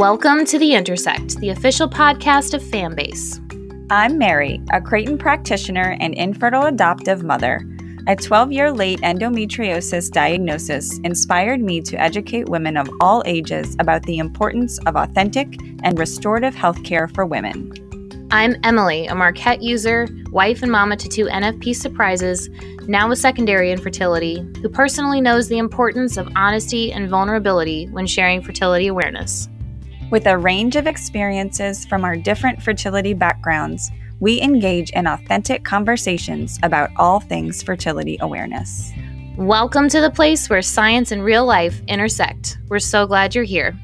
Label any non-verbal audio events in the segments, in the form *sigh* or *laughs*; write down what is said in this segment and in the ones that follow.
Welcome to The Intersect, the official podcast of Fanbase. I'm Mary, a Creighton practitioner and infertile adoptive mother. A 12 year late endometriosis diagnosis inspired me to educate women of all ages about the importance of authentic and restorative healthcare for women. I'm Emily, a Marquette user, wife and mama to two NFP surprises, now a secondary infertility, who personally knows the importance of honesty and vulnerability when sharing fertility awareness. With a range of experiences from our different fertility backgrounds, we engage in authentic conversations about all things fertility awareness. Welcome to the place where science and real life intersect. We're so glad you're here.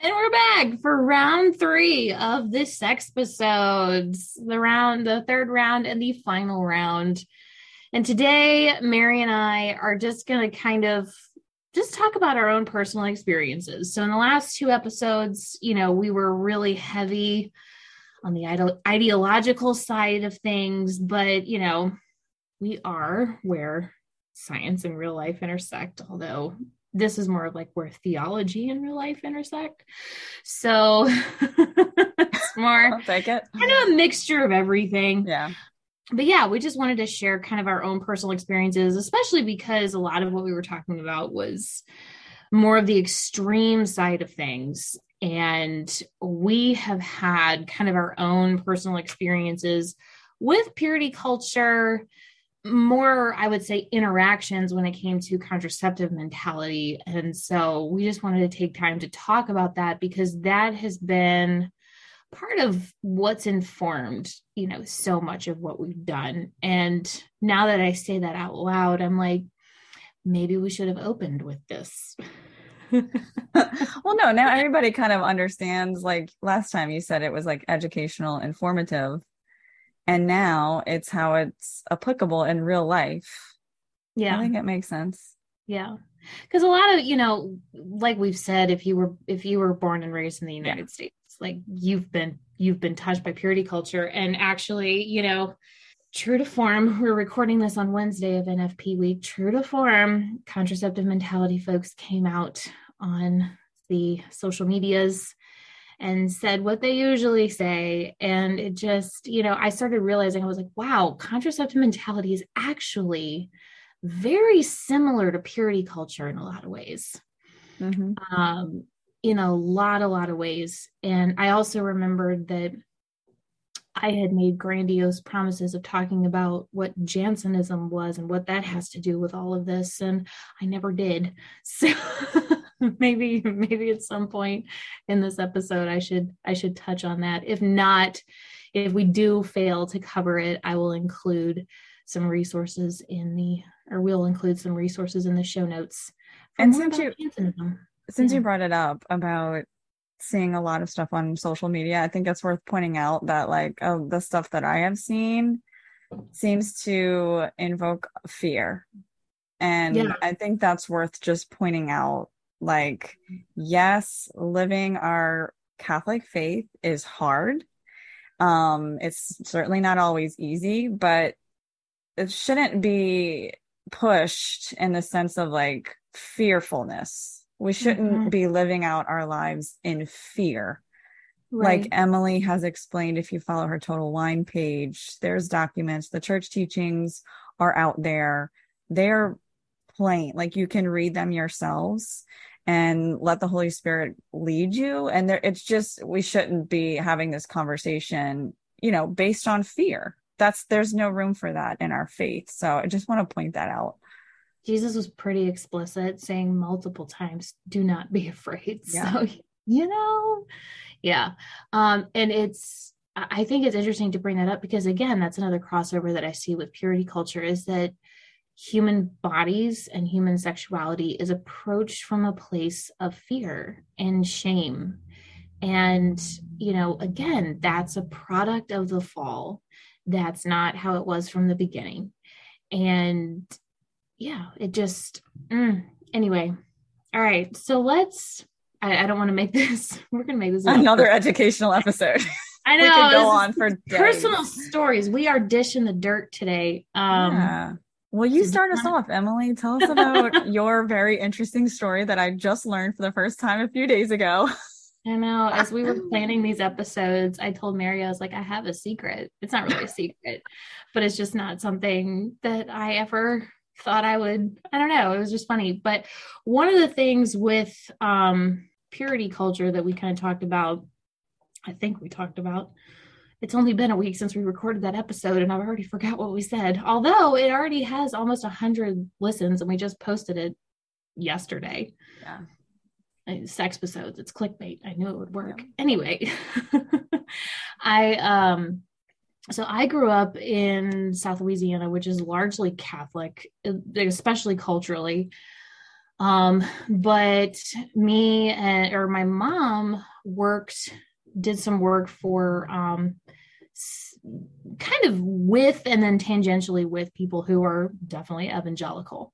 And we're back for round three of the Sexpisodes, the round, the third round, and the final round. And today, Mary and I are just going to kind of just talk about our own personal experiences. So, in the last two episodes, you know, we were really heavy on the ide- ideological side of things, but, you know, we are where science and real life intersect, although this is more of like where theology and real life intersect. So *laughs* it's more I'll take it. kind of a mixture of everything. Yeah. But yeah, we just wanted to share kind of our own personal experiences, especially because a lot of what we were talking about was more of the extreme side of things. And we have had kind of our own personal experiences with purity culture, more, I would say, interactions when it came to contraceptive mentality. And so we just wanted to take time to talk about that because that has been part of what's informed, you know, so much of what we've done. And now that I say that out loud, I'm like, maybe we should have opened with this. *laughs* well, no, now everybody kind of understands. Like last time you said it was like educational, informative and now it's how it's applicable in real life. Yeah. I think it makes sense. Yeah. Cuz a lot of, you know, like we've said if you were if you were born and raised in the United yeah. States, like you've been you've been touched by purity culture and actually, you know, true to form, *laughs* we're recording this on Wednesday of NFP week. True to form, contraceptive mentality folks came out on the social medias and said what they usually say. And it just, you know, I started realizing I was like, wow, contraceptive mentality is actually very similar to purity culture in a lot of ways. Mm-hmm. Um, in a lot, a lot of ways. And I also remembered that I had made grandiose promises of talking about what Jansenism was and what that has to do with all of this. And I never did. *laughs* So *laughs* maybe maybe at some point in this episode i should i should touch on that if not if we do fail to cover it i will include some resources in the or we'll include some resources in the show notes and since you since yeah. you brought it up about seeing a lot of stuff on social media i think it's worth pointing out that like oh, the stuff that i have seen seems to invoke fear and yeah. i think that's worth just pointing out like, yes, living our Catholic faith is hard. Um, it's certainly not always easy, but it shouldn't be pushed in the sense of like fearfulness. We shouldn't mm-hmm. be living out our lives in fear. Right. Like Emily has explained, if you follow her Total Wine page, there's documents, the church teachings are out there. They're plain, like you can read them yourselves and let the Holy Spirit lead you. And there, it's just, we shouldn't be having this conversation, you know, based on fear. That's, there's no room for that in our faith. So I just want to point that out. Jesus was pretty explicit, saying multiple times, do not be *laughs* afraid. Yeah. So, you know, yeah. Um, and it's, I think it's interesting to bring that up because, again, that's another crossover that I see with purity culture is that human bodies and human sexuality is approached from a place of fear and shame. And, you know, again, that's a product of the fall. That's not how it was from the beginning. And yeah, it just, mm, anyway. All right. So let's, I, I don't want *laughs* to make this, we're going to make this another educational episode. *laughs* I know. we could go on for days. personal stories. We are dishing the dirt today. Um, yeah Will you start us off, Emily? Tell us about *laughs* your very interesting story that I just learned for the first time a few days ago. I know. As we were planning these episodes, I told Mary, I was like, I have a secret. It's not really a secret, but it's just not something that I ever thought I would. I don't know. It was just funny. But one of the things with um, purity culture that we kind of talked about, I think we talked about, it's only been a week since we recorded that episode and I've already forgot what we said. Although it already has almost a hundred listens and we just posted it yesterday. Yeah Sexpisodes it's clickbait i knew it would work anyway *laughs* i um so i grew up in south louisiana which is largely catholic especially culturally um but me and or my mom worked did some work for um kind of with and then tangentially with people who are definitely evangelical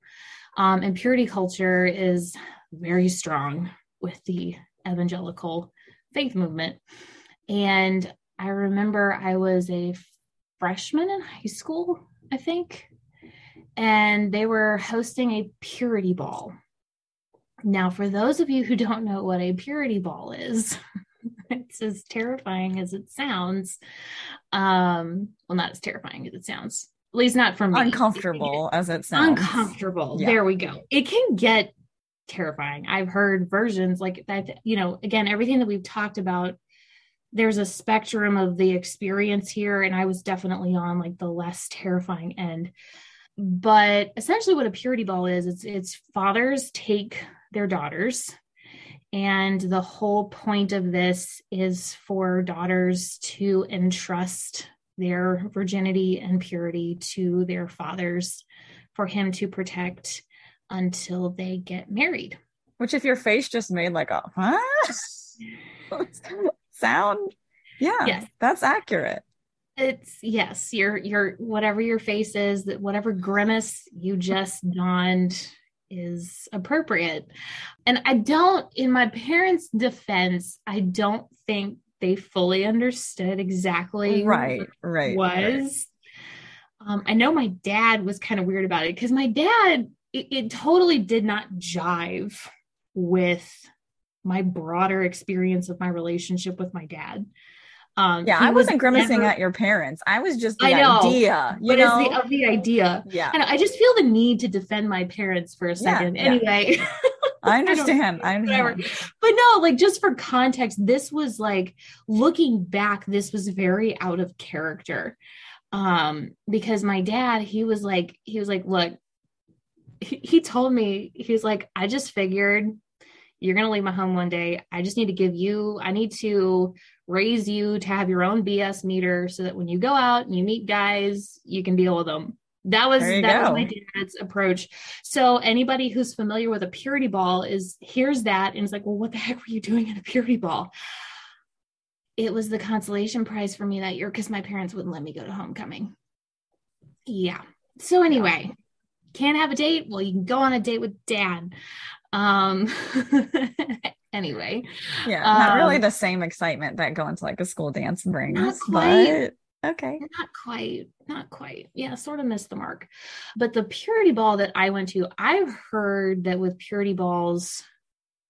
um and purity culture is very strong with the evangelical faith movement. And I remember I was a freshman in high school, I think, and they were hosting a purity ball. Now, for those of you who don't know what a purity ball is, *laughs* it's as terrifying as it sounds. Um, well, not as terrifying as it sounds. At least not for me. Uncomfortable *laughs* as it sounds. Uncomfortable. Yeah. There we go. It can get terrifying. I've heard versions like that, you know, again, everything that we've talked about, there's a spectrum of the experience here. And I was definitely on like the less terrifying end. But essentially what a purity ball is, it's it's fathers take their daughters. And the whole point of this is for daughters to entrust their virginity and purity to their fathers for him to protect until they get married. Which, if your face just made like a *laughs* huh? *laughs* sound, yeah, yes. that's accurate. It's yes, your your whatever your face is, that whatever grimace you just donned is appropriate. And I don't, in my parents' defense, I don't think they fully understood exactly right, right was. Right. Um, I know my dad was kind of weird about it because my dad it, it totally did not jive with my broader experience of my relationship with my dad. Um, yeah, I wasn't was grimacing never, at your parents. I was just the I know, idea, you know, the, of the idea. Yeah, and I just feel the need to defend my parents for a second. Yeah, anyway, *laughs* yeah. I understand. I, I understand. But no, like just for context, this was like looking back, this was very out of character. Um, because my dad, he was like, he was like, look, he, told me he was like i just figured you're going to leave my home one day. I just need to give you i need to raise you to have your own bs meter so that when you go out and you meet guys you can deal with them. That was that go. was my dad's approach. So anybody who's familiar with a purity ball is hears that and is like well what the heck were you doing in a purity ball? It was the consolation prize for me that year because my parents wouldn't let me go to homecoming. Yeah. So anyway can't have a date? Well you can go on a date with dad um *laughs* anyway yeah um, not really the same excitement that going to like a school dance brings not quite, but okay not quite not quite yeah sort of missed the mark but the purity ball that i went to i've heard that with purity balls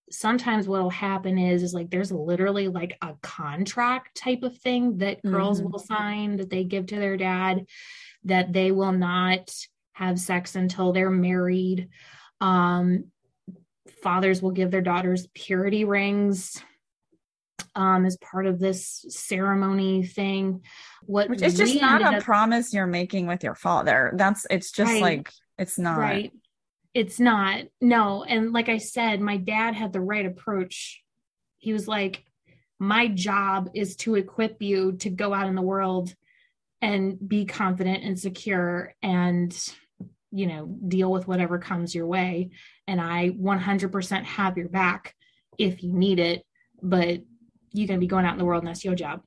sometimes what'll happen is is like there's literally like a contract type of thing that girls mm-hmm. will sign that they give to their dad that they will not have sex until they're married. Um, fathers will give their daughters purity rings um, as part of this ceremony thing. What Which is just not a up, promise you're making with your father. That's it's just right, like it's not right. It's not no. And like I said, my dad had the right approach. He was like, my job is to equip you to go out in the world and be confident and secure and you know, deal with whatever comes your way. And I 100% have your back if you need it, but you're going to be going out in the world and that's your job.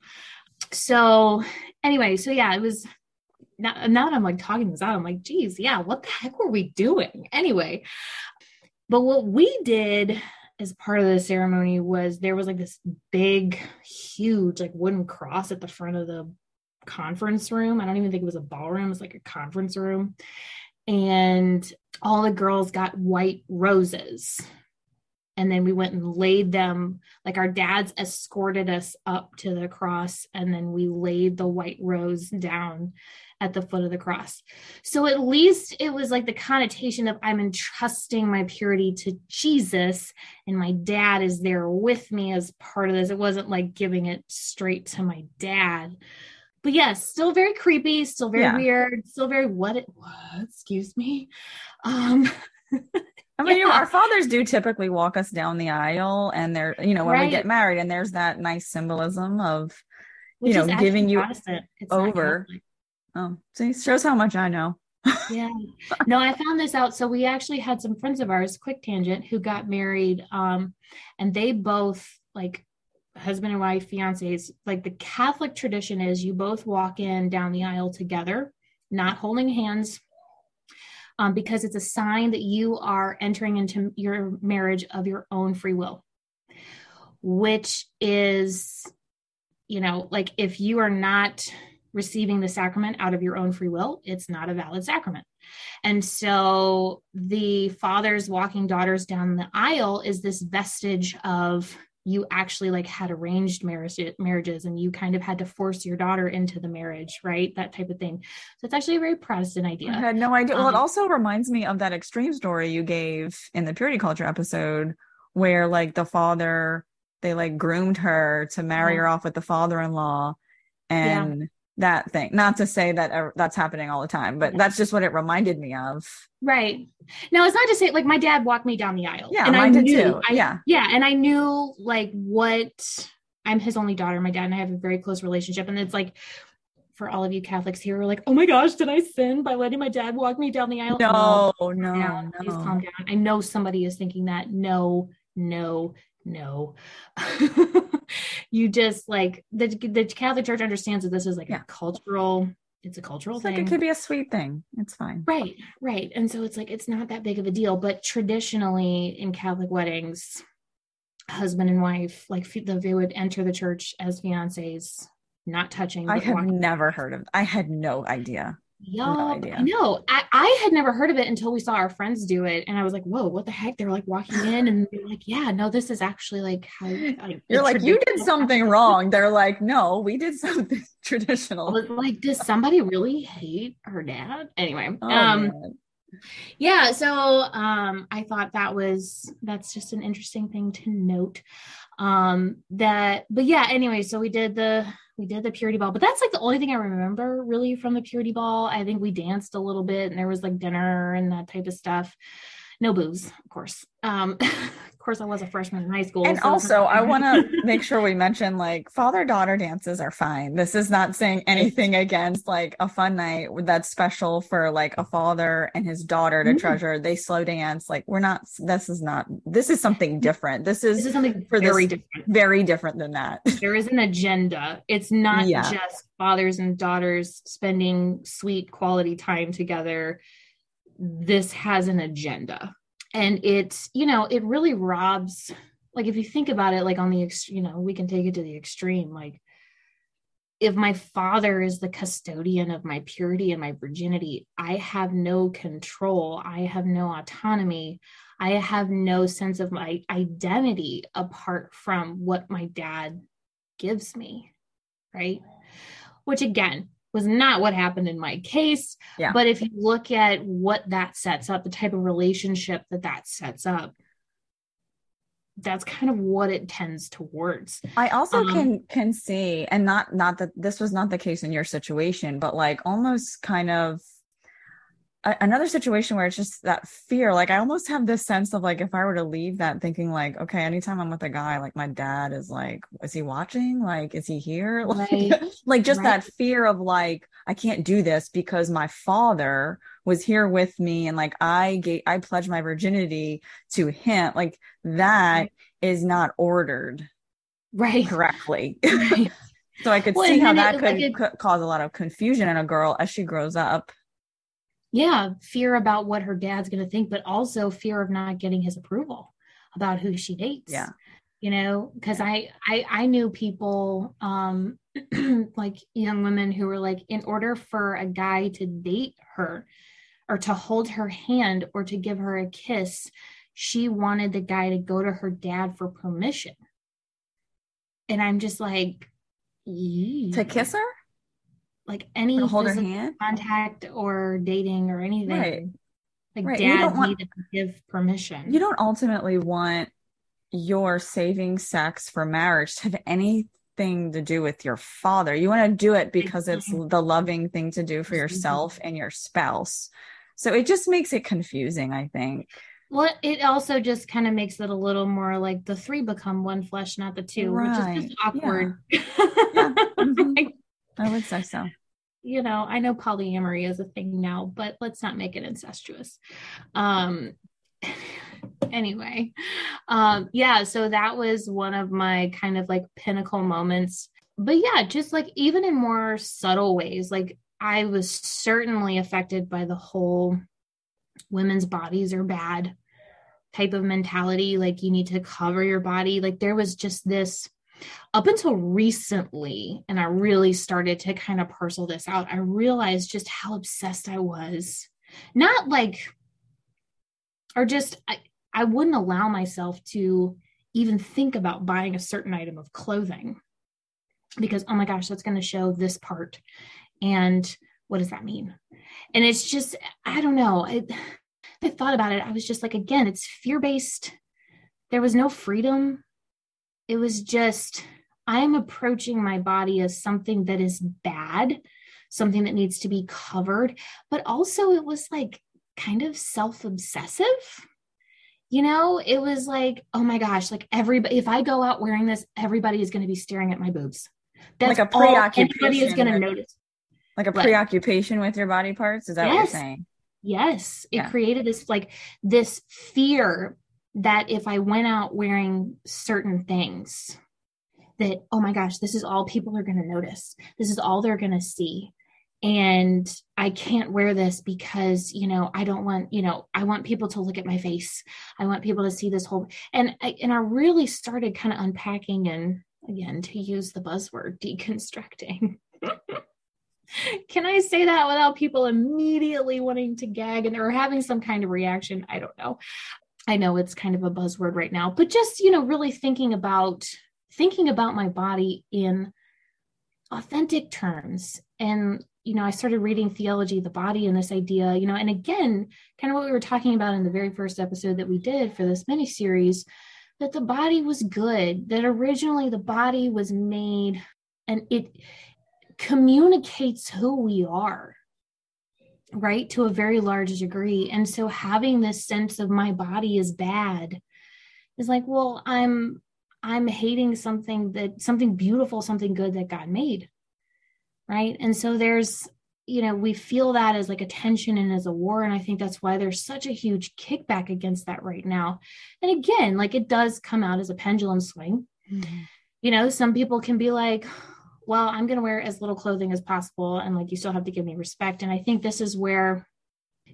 So, anyway, so yeah, it was now, now that I'm like talking this out, I'm like, geez, yeah, what the heck were we doing anyway? But what we did as part of the ceremony was there was like this big, huge, like wooden cross at the front of the conference room. I don't even think it was a ballroom, it was like a conference room and all the girls got white roses. And then we went and laid them like our dads escorted us up to the cross and then we laid the white rose down at the foot of the cross. So at least it was like the connotation of i'm entrusting my purity to jesus and my dad is there with me as part of this. It wasn't like giving it straight to my dad but yes still very creepy still very yeah. weird still very what it was. excuse me um I mean, *laughs* yeah. you know, our fathers do typically walk us down the aisle, and they're, you know, when right. we get married, and there's that nice symbolism of, Which you know, giving you over. Oh, see, shows how much I know. yeah. *laughs* No, I found this out. So we actually had some friends of ours, quick tangent, who got married, um, and they both like husband and wife, fiancés. Like the Catholic tradition is, you both walk in down the aisle together, not holding hands um, because it's a sign that you are entering into your marriage of your own free will, which is, you know, like if you are not receiving the sacrament out of your own free will, it's not a valid sacrament. And so the fathers walking daughters down the aisle is this vestige of you actually like had arranged marriage, marriages and you kind of had to force your daughter into the marriage, right? That type of thing. So it's actually a very Protestant idea. I had no idea. Um, well, it um, also reminds me of that extreme story you gave in the purity culture episode where like the father, they like groomed her to marry her off with the father-in-law and yeah that thing. Not to say that uh, that's happening all the time, but that's just what it reminded me of. Right. Now it's not to say like my dad walked me down the aisle. Yeah, and I knew, too. I, yeah. Yeah. And I knew like what I'm his only daughter. My dad and I have a very close relationship. And it's like for all of you Catholics here are like, oh my gosh, did I sin by letting my dad walk me down the aisle? No, no, no. no. Please calm down. I know somebody is thinking that. No, no, no *laughs* you just like the the catholic church understands that this is like yeah. a cultural it's a cultural it's thing. Like it could be a sweet thing. It's fine. Right, right. And so it's like it's not that big of a deal. But traditionally in Catholic weddings, husband and wife, like they would enter the church as fiancés, not touching. I have never heard of. I had no idea. Yeah, no I know. I, I had never heard of it until we saw our friends do it, and I was like, "Whoa, what the heck?" They were like walking in, and they're like, "Yeah, no, this is actually like how." Like, *laughs* You're like, "You did something wrong." They're like, "No, we did *laughs* something traditional." like, does somebody really hate her dad? Anyway, oh, um, man. yeah. So, um, I thought that was that's just an interesting thing to note. Um, that, but yeah. Anyway, so we did the we did the purity ball, but that's like the only thing I remember really from the purity ball. I think we danced a little bit and there was like dinner and that type of stuff. No booze, of course. Um, *laughs* of course, I was a freshman in high school. And so also, I want to *laughs* make sure we mention like father daughter dances are fine. This is not saying anything against like a fun night that's special for like a father and his daughter to mm-hmm. treasure. They slow dance. Like, we're not, this is not, this is something different. This is, this is something for very this, different. Very different than that. *laughs* There is an agenda. It's not yeah. just fathers and daughters spending sweet quality time together. This has an agenda. And it's you know it really robs like if you think about it like on the ex- you know we can take it to the extreme. Like if my father is the custodian of my purity and my virginity i have no control. I have no autonomy. I have no sense of my identity apart from what my dad gives me right? Which again was not what happened in my case. Yeah. But if you look at what that sets up, the type of relationship that that sets up, that's kind of what it tends towards. I also um, can can see, and not not that this was not the case in your situation, but like almost kind of another situation where it's just that fear like i almost have this sense of like if i were to leave that thinking like okay anytime i'm with a guy like my dad is like is he watching? Like is he here? *laughs* Like, right. like just right. that fear of like i can't do this because my father was here with me and like i gave i pledged my virginity to him. Like that right. is not ordered right. correctly. *laughs* So i could well, see how that it, could, like it, could cause a lot of confusion in a girl as she grows up yeah fear about what her dad's going to think but also fear of not getting his approval about who she dates yeah you know because I, I i knew people um *clears throat* like young women who were like in order for a guy to date her or to hold her hand or to give her a kiss. She wanted the guy to go to her dad for permission. And I'm just like, to kiss her? Like any hold her hand? contact or dating or anything. Right. Like Right, you dad don't want- needed to give permission. You don't ultimately want your saving sex for marriage to have anything to do with your father. You want to do it because it's the loving thing to do for yourself and your spouse. So it just makes it confusing, I think. Well, it also just kind of makes it a little more like the three become one flesh, not the two, which is just awkward. *laughs* Mhm. Like, I would say so. you know, I know polyamory is a thing now, but let's not make it incestuous. Um *laughs* anyway. Um yeah, so that was one of my kind of like pinnacle moments. But yeah, just like even in more subtle ways, like I was certainly affected by the whole women's bodies are bad type of mentality like you need to cover your body like there was just this up until recently and i really started to kind of parcel this out i realized just how obsessed i was. Not like or just i i wouldn't allow myself to even think about buying a certain item of clothing. Because oh my gosh that's going to show this part. And what does that mean? And it's just i don't know. I, I thought about it. I was just like again it's fear based there was no freedom it was just i'm approaching my body as something that is bad something that needs to be covered but also it was like kind of self obsessive you know it was like oh my gosh like everybody if i go out wearing this everybody is going to be staring at my boobs that's Like a all anybody is preoccupation going to notice Like a What? preoccupation with your body parts. Is that what you're saying? Yes, it Yeah. created this like this fear that if I went out wearing certain things, that oh my gosh, this is all people are going to notice. This is all they're going to see. And I can't wear this because, you know, I don't want, you know, I want people to look at my face. I want people to see this whole and I and I really started kind of unpacking and again to use the buzzword deconstructing. *laughs* Can I say that without people immediately wanting to gag and or having some kind of reaction? I don't know. I know it's kind of a buzzword right now, but just, you know, really thinking about thinking about my body in authentic terms. And, you know, I started reading theology of the body and this idea, you know, and again, kind of what we were talking about in the very first episode that we did for this mini series, that the body was good, that originally the body was made and it communicates who we are right to a very large degree. And so having this sense of my body is bad is like well i'm i'm hating something that something beautiful something good that god made right? And so there's you know we feel that as like a tension and as a war. And i think that's why there's such a huge kickback against that right now. And again like it does come out as a pendulum swing. Mm-hmm. You know some people can be like well i'm going to wear as little clothing as possible and like you still have to give me respect. And i think this is where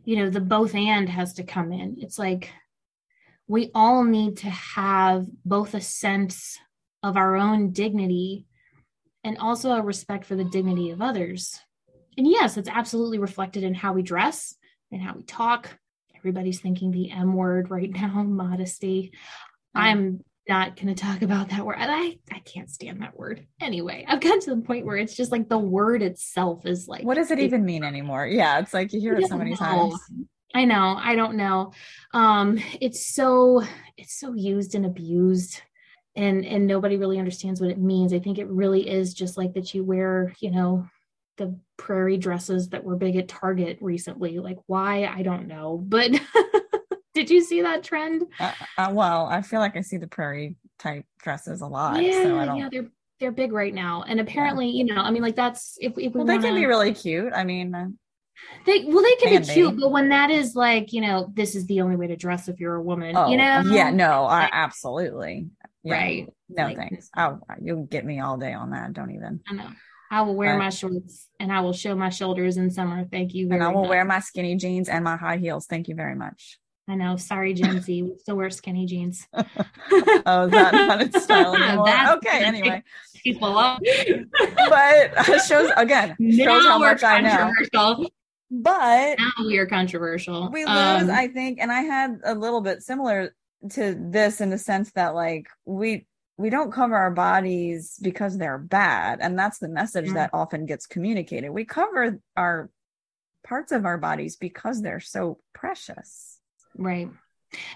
you know the both and has to come in. It's like we all need to have both a sense of our own dignity and also a respect for the dignity of others. And yes it's absolutely reflected in how we dress and how we talk. Everybody's thinking the m word right *laughs* now modesty. Mm-hmm. I'm not going to talk about that word. I, I can't stand that word. Anyway, I've gotten to the point where it's just like the word itself is like, What does it even mean anymore? Yeah, it's like you hear it so many know. times. I know. I don't know. Um, it's so, it's so used and abused and, and nobody really understands what it means. I think it really is just like that you wear, you know, the prairie dresses that were big at Target recently. Like why? I don't know. But *laughs* did you see that trend? Uh, uh, well, I feel like I see the prairie type dresses a lot. yeah, so I don't. yeah, they're they're big right now, and apparently, you know, I mean, like that's if, if we well, they wanna, can be really cute. I mean, uh, they well, they can be cute, but when that is like, you know, this is the only way to dress if you're a woman, oh, you know, yeah, no, I, absolutely. Yeah. right? No Like, thanks. Oh, you'll get me all day on that. Don't even. I know. I will wear Right. my shorts and I will show my shoulders in summer. Thank you. Very And I will much. wear my skinny jeans and my high heels. Thank you very much. I know. Sorry, Gen Z. We still wear skinny jeans. *laughs* Oh, that not its style *laughs* anymore? Okay, anyway. People up. But it shows again, shows how much I know. but now we are controversial. We lose, um, I think, and I had a little bit similar to this in the sense that like we we don't cover our bodies because they're bad and that's the message yeah. that often gets communicated we cover our parts of our bodies because they're so precious right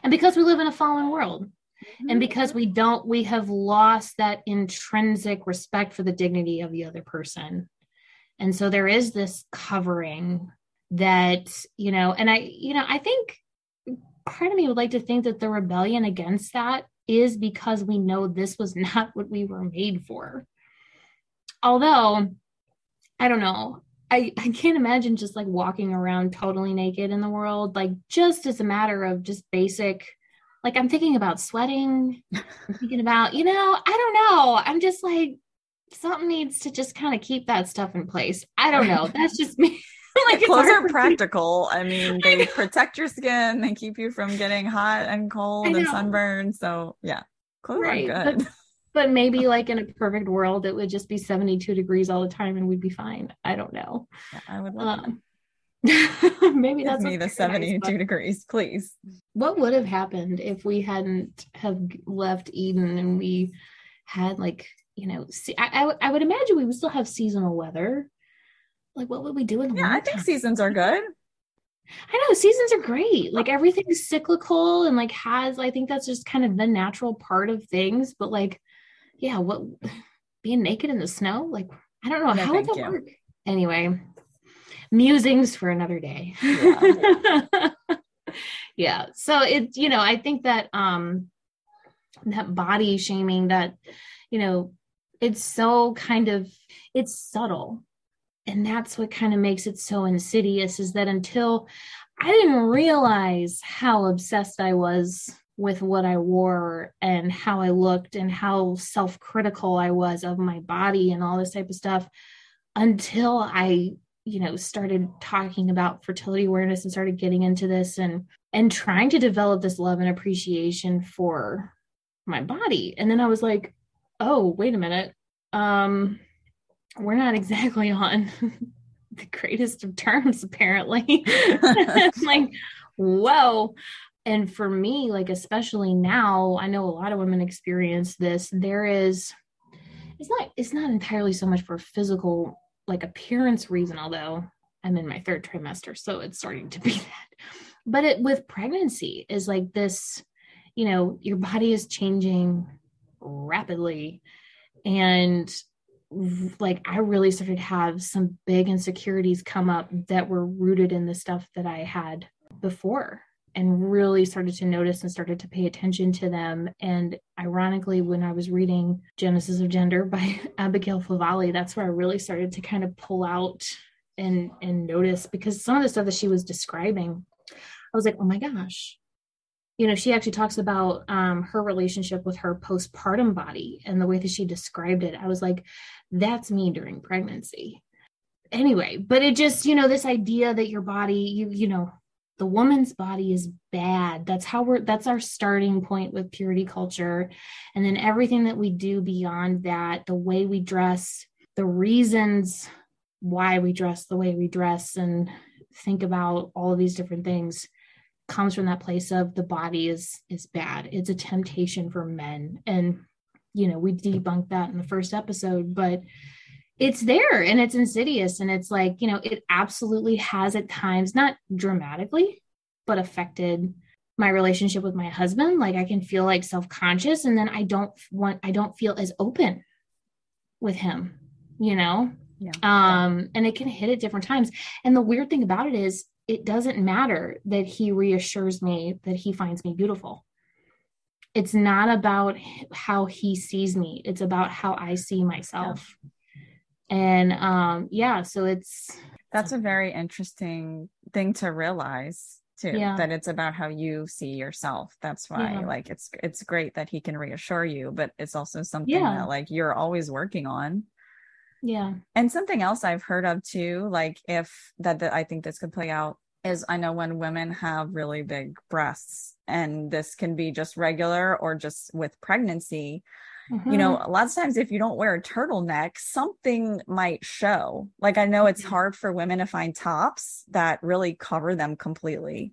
and because we live in a fallen world mm-hmm. and because we don't we have lost that intrinsic respect for the dignity of the other person and so there is this covering that you know and i you know i think part of me would like to think that the rebellion against that is because we know this was *laughs* not what we were made for. Although, I don't know. I, I can't imagine just like walking around totally naked in the world, like just as a matter of just basic, like I'm thinking about sweating, I'm thinking about, you know, I don't know. I'm just like, something needs to just kind of keep that stuff in place. I don't know. That's just me. *laughs* like clothes are practical. I mean, they I protect your skin, they keep you from getting hot and cold and sunburn. So yeah, clothes right. are good. But, *laughs* but maybe like in a perfect world, it would just be 72 degrees all the time and we'd be fine. I don't know. Yeah, I would love um, *laughs* maybe Give that's me the 72 nice, degrees, please. What would have happened if we hadn't have left Eden and we had like, you know, see, I, I, I would imagine we would still have seasonal weather like, what would we do in Yeah, I think seasons are good. I know seasons are great. Like everything's cyclical and like has, I think that's just kind of the natural part of things. But like, yeah, what *sighs* being naked in the snow? Like, I don't know. No, how would that you. work? Anyway, musings for another day. Yeah. *laughs* yeah. So it, you know, I think that um that body shaming that, you know, it's so kind of it's subtle and that's what kind of makes it so insidious is that until I didn't realize how obsessed I was with what I wore and how I looked and how self critical I was of my body and all this type of stuff until I, you know, started talking about fertility awareness and started getting into this and and trying to develop this love and appreciation for my body. And then I was like, oh, wait a minute. Um, we're not *laughs* exactly on *laughs* the greatest of terms, apparently. *laughs* like, whoa. And for me, like, especially now, I know a lot of women experience this. There is, it's not, it's not entirely so much for physical, like, appearance reason, although I'm in my third trimester, so it's starting to be *laughs* that. But it with pregnancy is like this, you know, your body is changing rapidly. And like I really started to have some big insecurities come up that were rooted in the stuff that I had before and really started to notice and started to pay attention to them. And ironically, when I was reading Genesis of Gender by *laughs* Abigail Favale, that's where I really started to kind of pull out and and notice because some of the stuff that she was describing, I was like, oh my gosh, you know, she actually talks about um, her relationship with her postpartum body and the way that she described it. I was like, that's me during pregnancy. Anyway, but it just, you know, this idea that your body, you, you know, the woman's body is bad. That's how we're, that's our starting point with purity culture. And then everything that we do beyond that, the way we dress, the reasons why we dress the way we dress, and think about all of these different things comes from that place of the body is is bad it's a temptation for men and you know we debunked that in the first episode but it's there and it's insidious and it's like you know it absolutely has at times not dramatically but affected my relationship with my husband like i can feel like self-conscious and then i don't want i don't feel as open with him you know yeah. um and it can hit at different times and the weird thing about it is it doesn't matter that he reassures me that he finds me beautiful. It's not about how he sees me, it's about how I see myself. Yeah. And um yeah, so it's that's a very interesting thing to realize too yeah. that it's about how you see yourself that's why yeah. like it's it's great that he can reassure you but it's also something yeah. that like you're always working on yeah. And something else I've heard of too, like if that, that I think this could play out is I know when women have really big breasts, and this can be just regular or just with pregnancy, mm-hmm. you know, a lot of times if you don't wear a turtleneck, something might show. Like I know it's mm-hmm. hard for women to find tops that really cover them completely.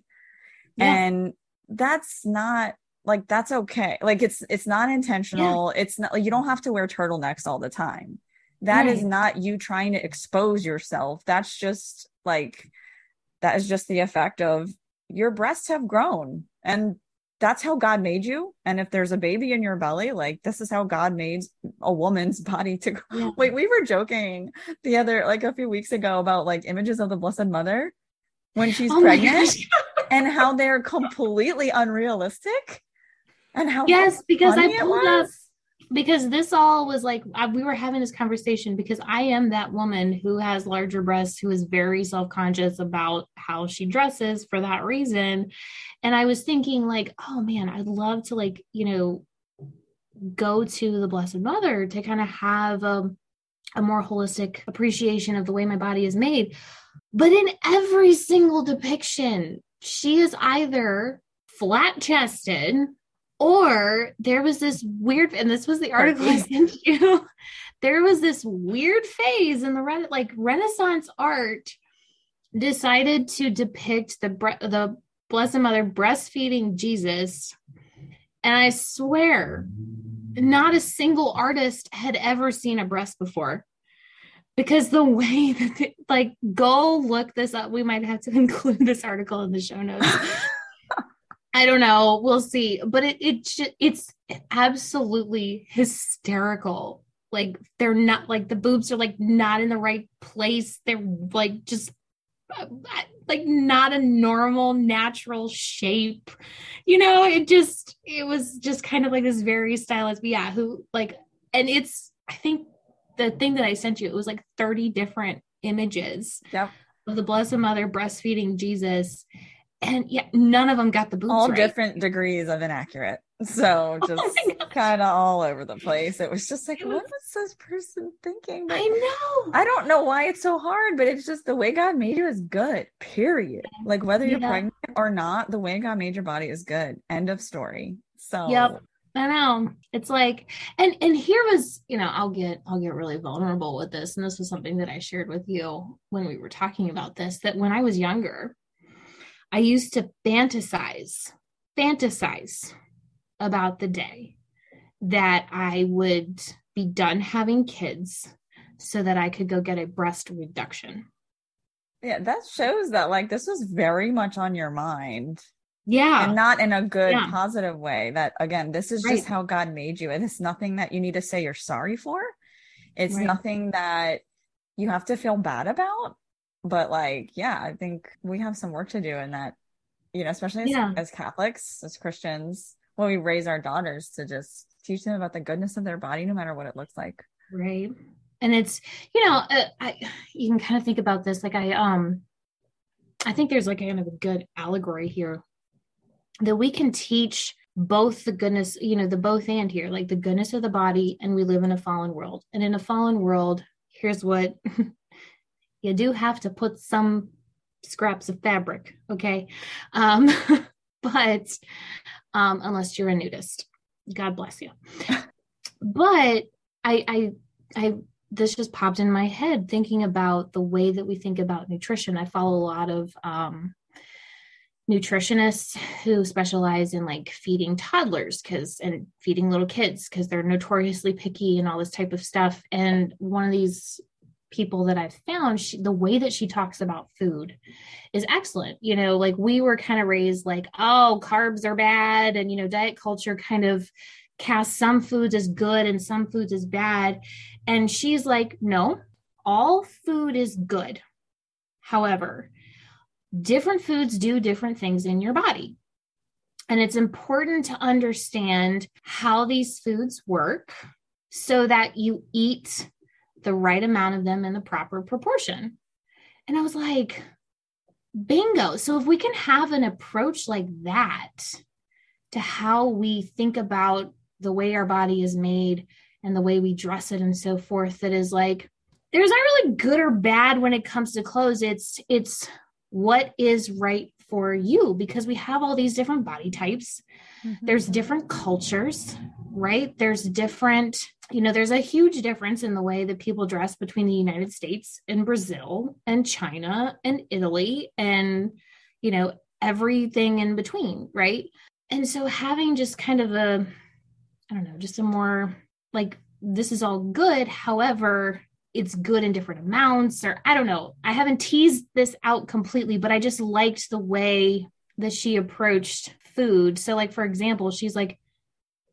Yeah. And that's not like that's okay. Like it's it's not intentional. Yeah. It's not like you don't have to wear turtlenecks all the time. That right. is not you trying to expose yourself. That's just like that is just the effect of your breasts have grown and that's how God made you. And if there's a baby in your belly, like this is how God made a woman's *laughs* body to yeah. wait. We were joking the other like a few weeks ago about like images of the Blessed Mother when she's oh pregnant and how they're completely unrealistic and how yes because I pulled up because this all was like I, we were having this conversation because I am that woman who has larger breasts who is very self-conscious about how she dresses for that reason. And I was thinking like oh man I'd love to like you know go to the blessed mother to kind of have a, a more holistic appreciation of the way my body is made. But in every single depiction she is either flat chested or there was this weird, and this was the article I sent *laughs* you. There was this weird phase in the like Renaissance art decided to depict the the Blessed Mother breastfeeding Jesus, and I swear, not a single artist had ever seen a breast before. Because the way *laughs* that they, like go look this up we might have to *laughs* include this article in the show notes I don't know. We'll see. But it it it's absolutely hysterical. Like they're not like the boobs are like not in the right place. They're like just uh, like not a normal natural shape. You know, it just it was just kind of like this very stylized. But yeah, who like and it's I think the thing that I sent you it was like 30 different images yep. of the Blessed Mother breastfeeding Jesus and yeah, none of them got the boobs. All right. different degrees of inaccurate. So *laughs* oh just oh kind of all over the place. It was just like, was, what was this person thinking? But I know. I don't know why it's so hard, but it's just the way God made you is good. Period. Like whether you're yeah. pregnant or not, the way God made your body is good. End of story. So Yep. I know. It's like and and here was, you know, I'll get I'll get really vulnerable with this and this was something that I shared with you when we were talking about this that when I was younger, I used to fantasize, fantasize about the day that I would be done having kids so that I could go get a breast reduction. Yeah, that shows that like this was very much on your mind. Yeah. And not in a good, yeah. positive way. That again, this is right. just how God made you. And it's nothing that you need to say you're sorry for. It's right. nothing that you have to feel bad about but like yeah i think we have some work to do in that you know especially as, yeah. as catholics as christians when we raise our daughters to just teach them about the goodness of their body no matter what it looks like. Right. And it's you know uh, i you can kind of think about this like i um i think there's like kind of a good allegory here that we can teach both the goodness you know the both and here like the goodness of the body and we live in a fallen world. And in a fallen world here's what *laughs* you do have to put some scraps of fabric, okay? Um, *laughs* but um, unless you're a nudist, God bless you. but I, I, I, this just popped in my head thinking about the way that we think about nutrition. I follow a lot of um, nutritionists who specialize in like feeding toddlers because and feeding little kids because they're notoriously picky and all this type of stuff. And one of these people that I've found, she, the way that she talks about food is excellent. You know, like we were kind of raised like, oh, carbs are bad. And, you know, diet culture kind of casts some foods as good and some foods as bad. And she's like, no, all food is good. However, different foods do different things in your body. And it's important to understand how these foods work so that you eat the right amount of them in the proper proportion. And I was like, bingo. So if we can have an approach like that to how we think about the way our body is made and the way we dress it and so forth, that is like, there's not really good or bad when it comes to clothes. It's, it's, what is right for you because we have all these different body types. Mm-hmm. There's different cultures right? There's different, you know, there's a huge difference in the way that people dress between the United States and Brazil and China and Italy and, you know, everything in between, right? And so having just kind of a, I don't know, just a more like, this is all good. However, it's good in different amounts, or I don't know. I haven't teased this out completely, but I just liked the way that she approached food. So, like, for example, she's like,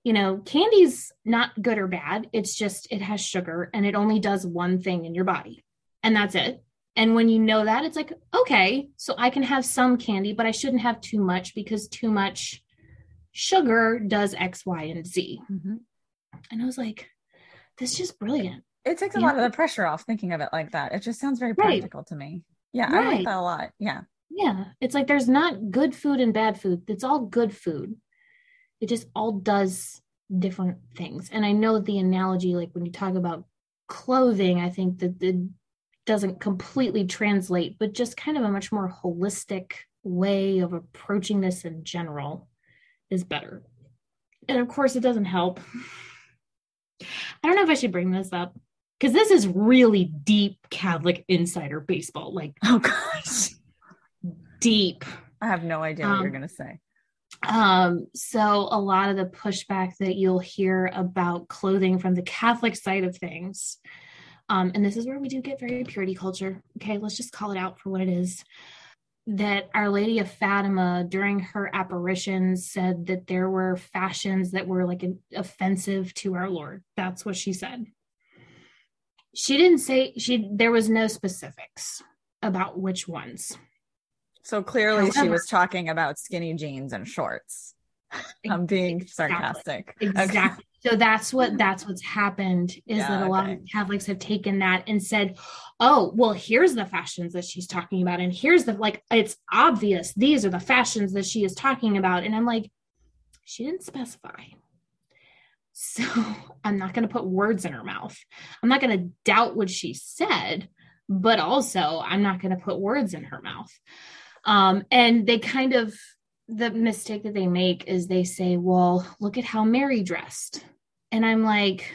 you know, candy's not good or bad. It's just it has sugar and it only does one thing in your body, and that's it. And when you know that, it's like, okay, so I can have some candy, but I shouldn't have too much because too much sugar does X, Y, and Z. Mm-hmm. And I was like, this is just brilliant. It takes a lot of the pressure off thinking of it like that. It just sounds very practical right. to me. Yeah, right. I like that a lot. Yeah. Yeah. It's like there's not good food and bad food. It's all good food. It just all does different things. And I know the analogy, like when you talk about clothing, I think that it doesn't completely translate, but just kind of a much more holistic way of approaching this in general is better. And of course, it doesn't help. I don't know if I should bring this up because this is really deep Catholic insider baseball. Like, oh gosh, deep. I have no idea what um, you're going to say. Um, so a lot of the pushback that you'll hear about clothing from the Catholic side of things, um, and this is where we do get very purity culture. Okay, let's just call it out for what it is. That Our Lady of Fatima, during her apparitions, said that there were fashions that were like offensive to our Lord. That's what she said. She didn't say she. There was no specifics about which ones. So clearly However, she was talking about skinny jeans and shorts. *laughs* I'm being sarcastic. Exactly. Okay. So that's what that's what's happened is yeah, that a lot of Catholics have taken that and said, "Oh, well, here's the fashions that she's talking about, and here's the like. It's obvious these are the fashions that she is talking about." And I'm like, she didn't specify. So *laughs* I'm not going to put words in her mouth. I'm not going to doubt what she said, but also I'm not going to put words in her mouth. Um, and they kind of, the mistake that they make is they say, well, look at how Mary dressed. And I'm like,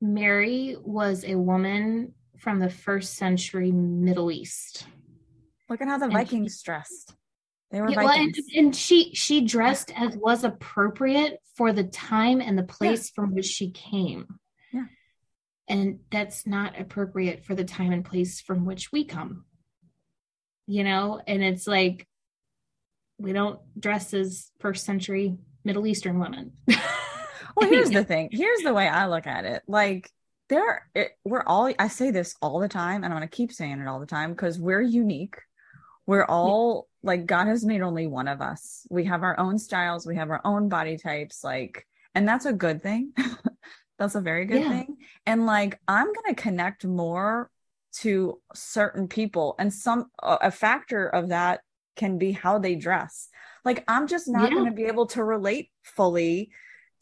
Mary was a woman from the first century Middle East. Look at how the and Vikings he, dressed. They were yeah, Vikings. Well, and, and, she she dressed as was appropriate for the time and the place yeah. from which she came. Yeah. And that's not appropriate for the time and place from which we come you know, and it's like we don't dress as first century Middle Eastern women. *laughs* well, here's the thing. Here's the way I look at it. Like there, it, we're all. I say this all the time, and I'm going to keep saying it all the time because we're unique. We're all like God has made only one of us. We have our own styles. We have our own body types. Like, and that's a good thing. *laughs* that's a very good yeah. thing. And like, I'm going to connect more to certain people and some a factor of that can be how they dress like i'm just not yeah. going to be able to relate fully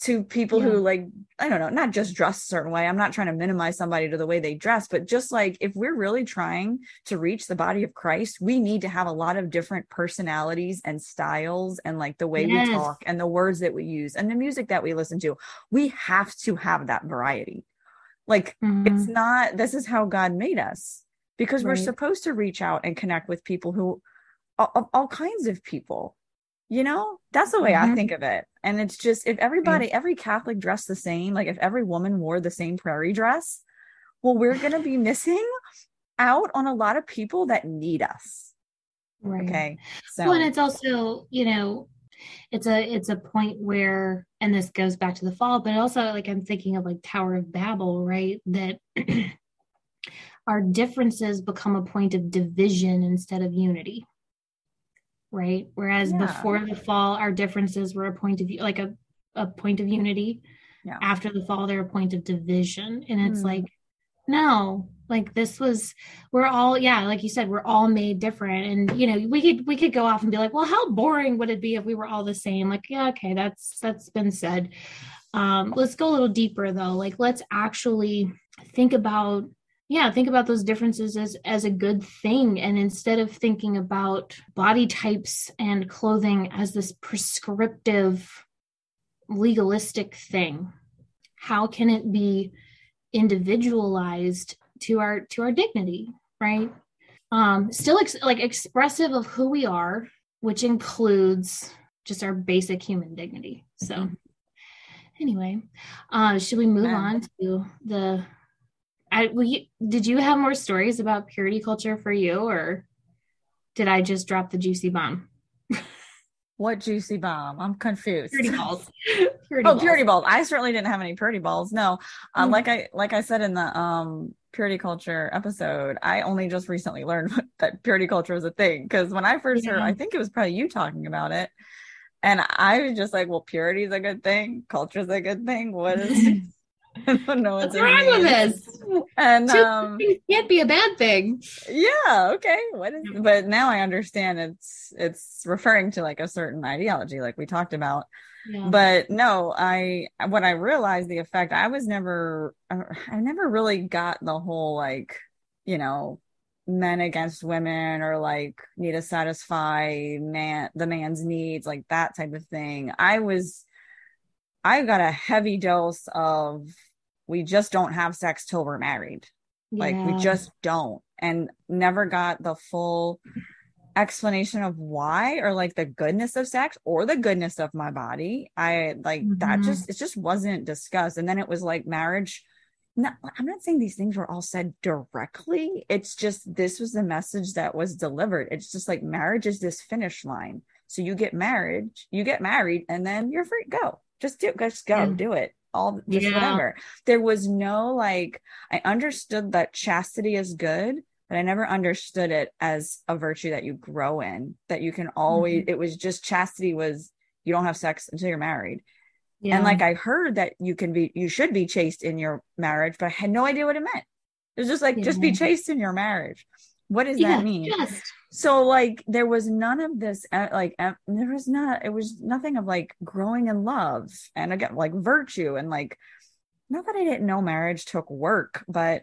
to people yeah. who like i don't know not just dress a certain way i'm not trying to minimize somebody to the way they dress but just like if we're really trying to reach the body of christ we need to have a lot of different personalities and styles and like the way yes. we talk and the words that we use and the music that we listen to we have to have that variety like mm-hmm. it's not this is how God made us because right. we're supposed to reach out and connect with people who all, all kinds of people. You know, that's the way mm-hmm. I think of it. And it's just if everybody, every Catholic dressed the same, like if every woman wore the same prairie dress, well, we're going to be missing out on a lot of people that need us. Right. Okay. So, well, and it's also, you know, it's a it's a point where and this goes back to the fall but also like i'm thinking of like tower of babel right that *clears throat* our differences become a point of division instead of unity right whereas yeah. before the fall our differences were a point of like a, a point of unity yeah. after the fall they're a point of division and it's mm. like no like this was we're all yeah like you said we're all made different. And you know we could we could go off and be like well how boring would it be if we were all the same? Like yeah okay that's that's been said. Um let's go a little deeper though. Like let's actually think about yeah think about those differences as as a good thing. And instead of thinking about body types and clothing as this prescriptive legalistic thing how can it be individualized to our to our dignity right um still ex- like expressive of who we are which includes just our basic human dignity so mm-hmm. anyway uh should we move yeah. on to the I, you, did you have more stories about purity culture for you or did i just drop the juicy bomb what juicy bomb? I'm confused. Purity *laughs* balls. Purity oh, balls. purity balls. I certainly didn't have any purity balls. No, uh, mm-hmm. like I like I said in the um purity culture episode, I only just recently learned *laughs* that purity culture was a thing because when I first yeah. heard, I think it was probably you talking about it, and I was just like, "Well, purity is a good thing. Culture is a good thing. What is?" *laughs* *laughs* Don't what's wrong with this. *laughs* And um, can't be a bad thing. Yeah. Okay. What is? But now I understand it's it's referring to like a certain ideology, like we talked about. Yeah. But no, I when I realized the effect, I was never, I never really got the whole like, you know, men against women or like need to satisfy man the man's needs, like that type of thing. I was I got a heavy dose of we just don't have sex till we're married. Yeah. Like we just don't. And never got the full explanation of why or like the goodness of sex or the goodness of my body. I like mm-hmm. that just it just wasn't discussed. And then it was like marriage. No, I'm not saying these things were all said directly. It's just this was the message that was delivered. It's just like marriage is this finish line. So you get married, you get married, and then you're free. Go. Just do just go, yeah. do it all just yeah. whatever. There was no like I understood that chastity is good, but I never understood it as a virtue that you grow in, that you can always mm-hmm. it was just chastity was you don't have sex until you're married. Yeah. And like I heard that you can be you should be chaste in your marriage, but I had no idea what it meant. It was just like yeah. just be chaste in your marriage. What does yeah, that mean? Just. So like there was none of this uh, like uh, there was not it was nothing of like growing in love and again like virtue and like not that I didn't know marriage took work, but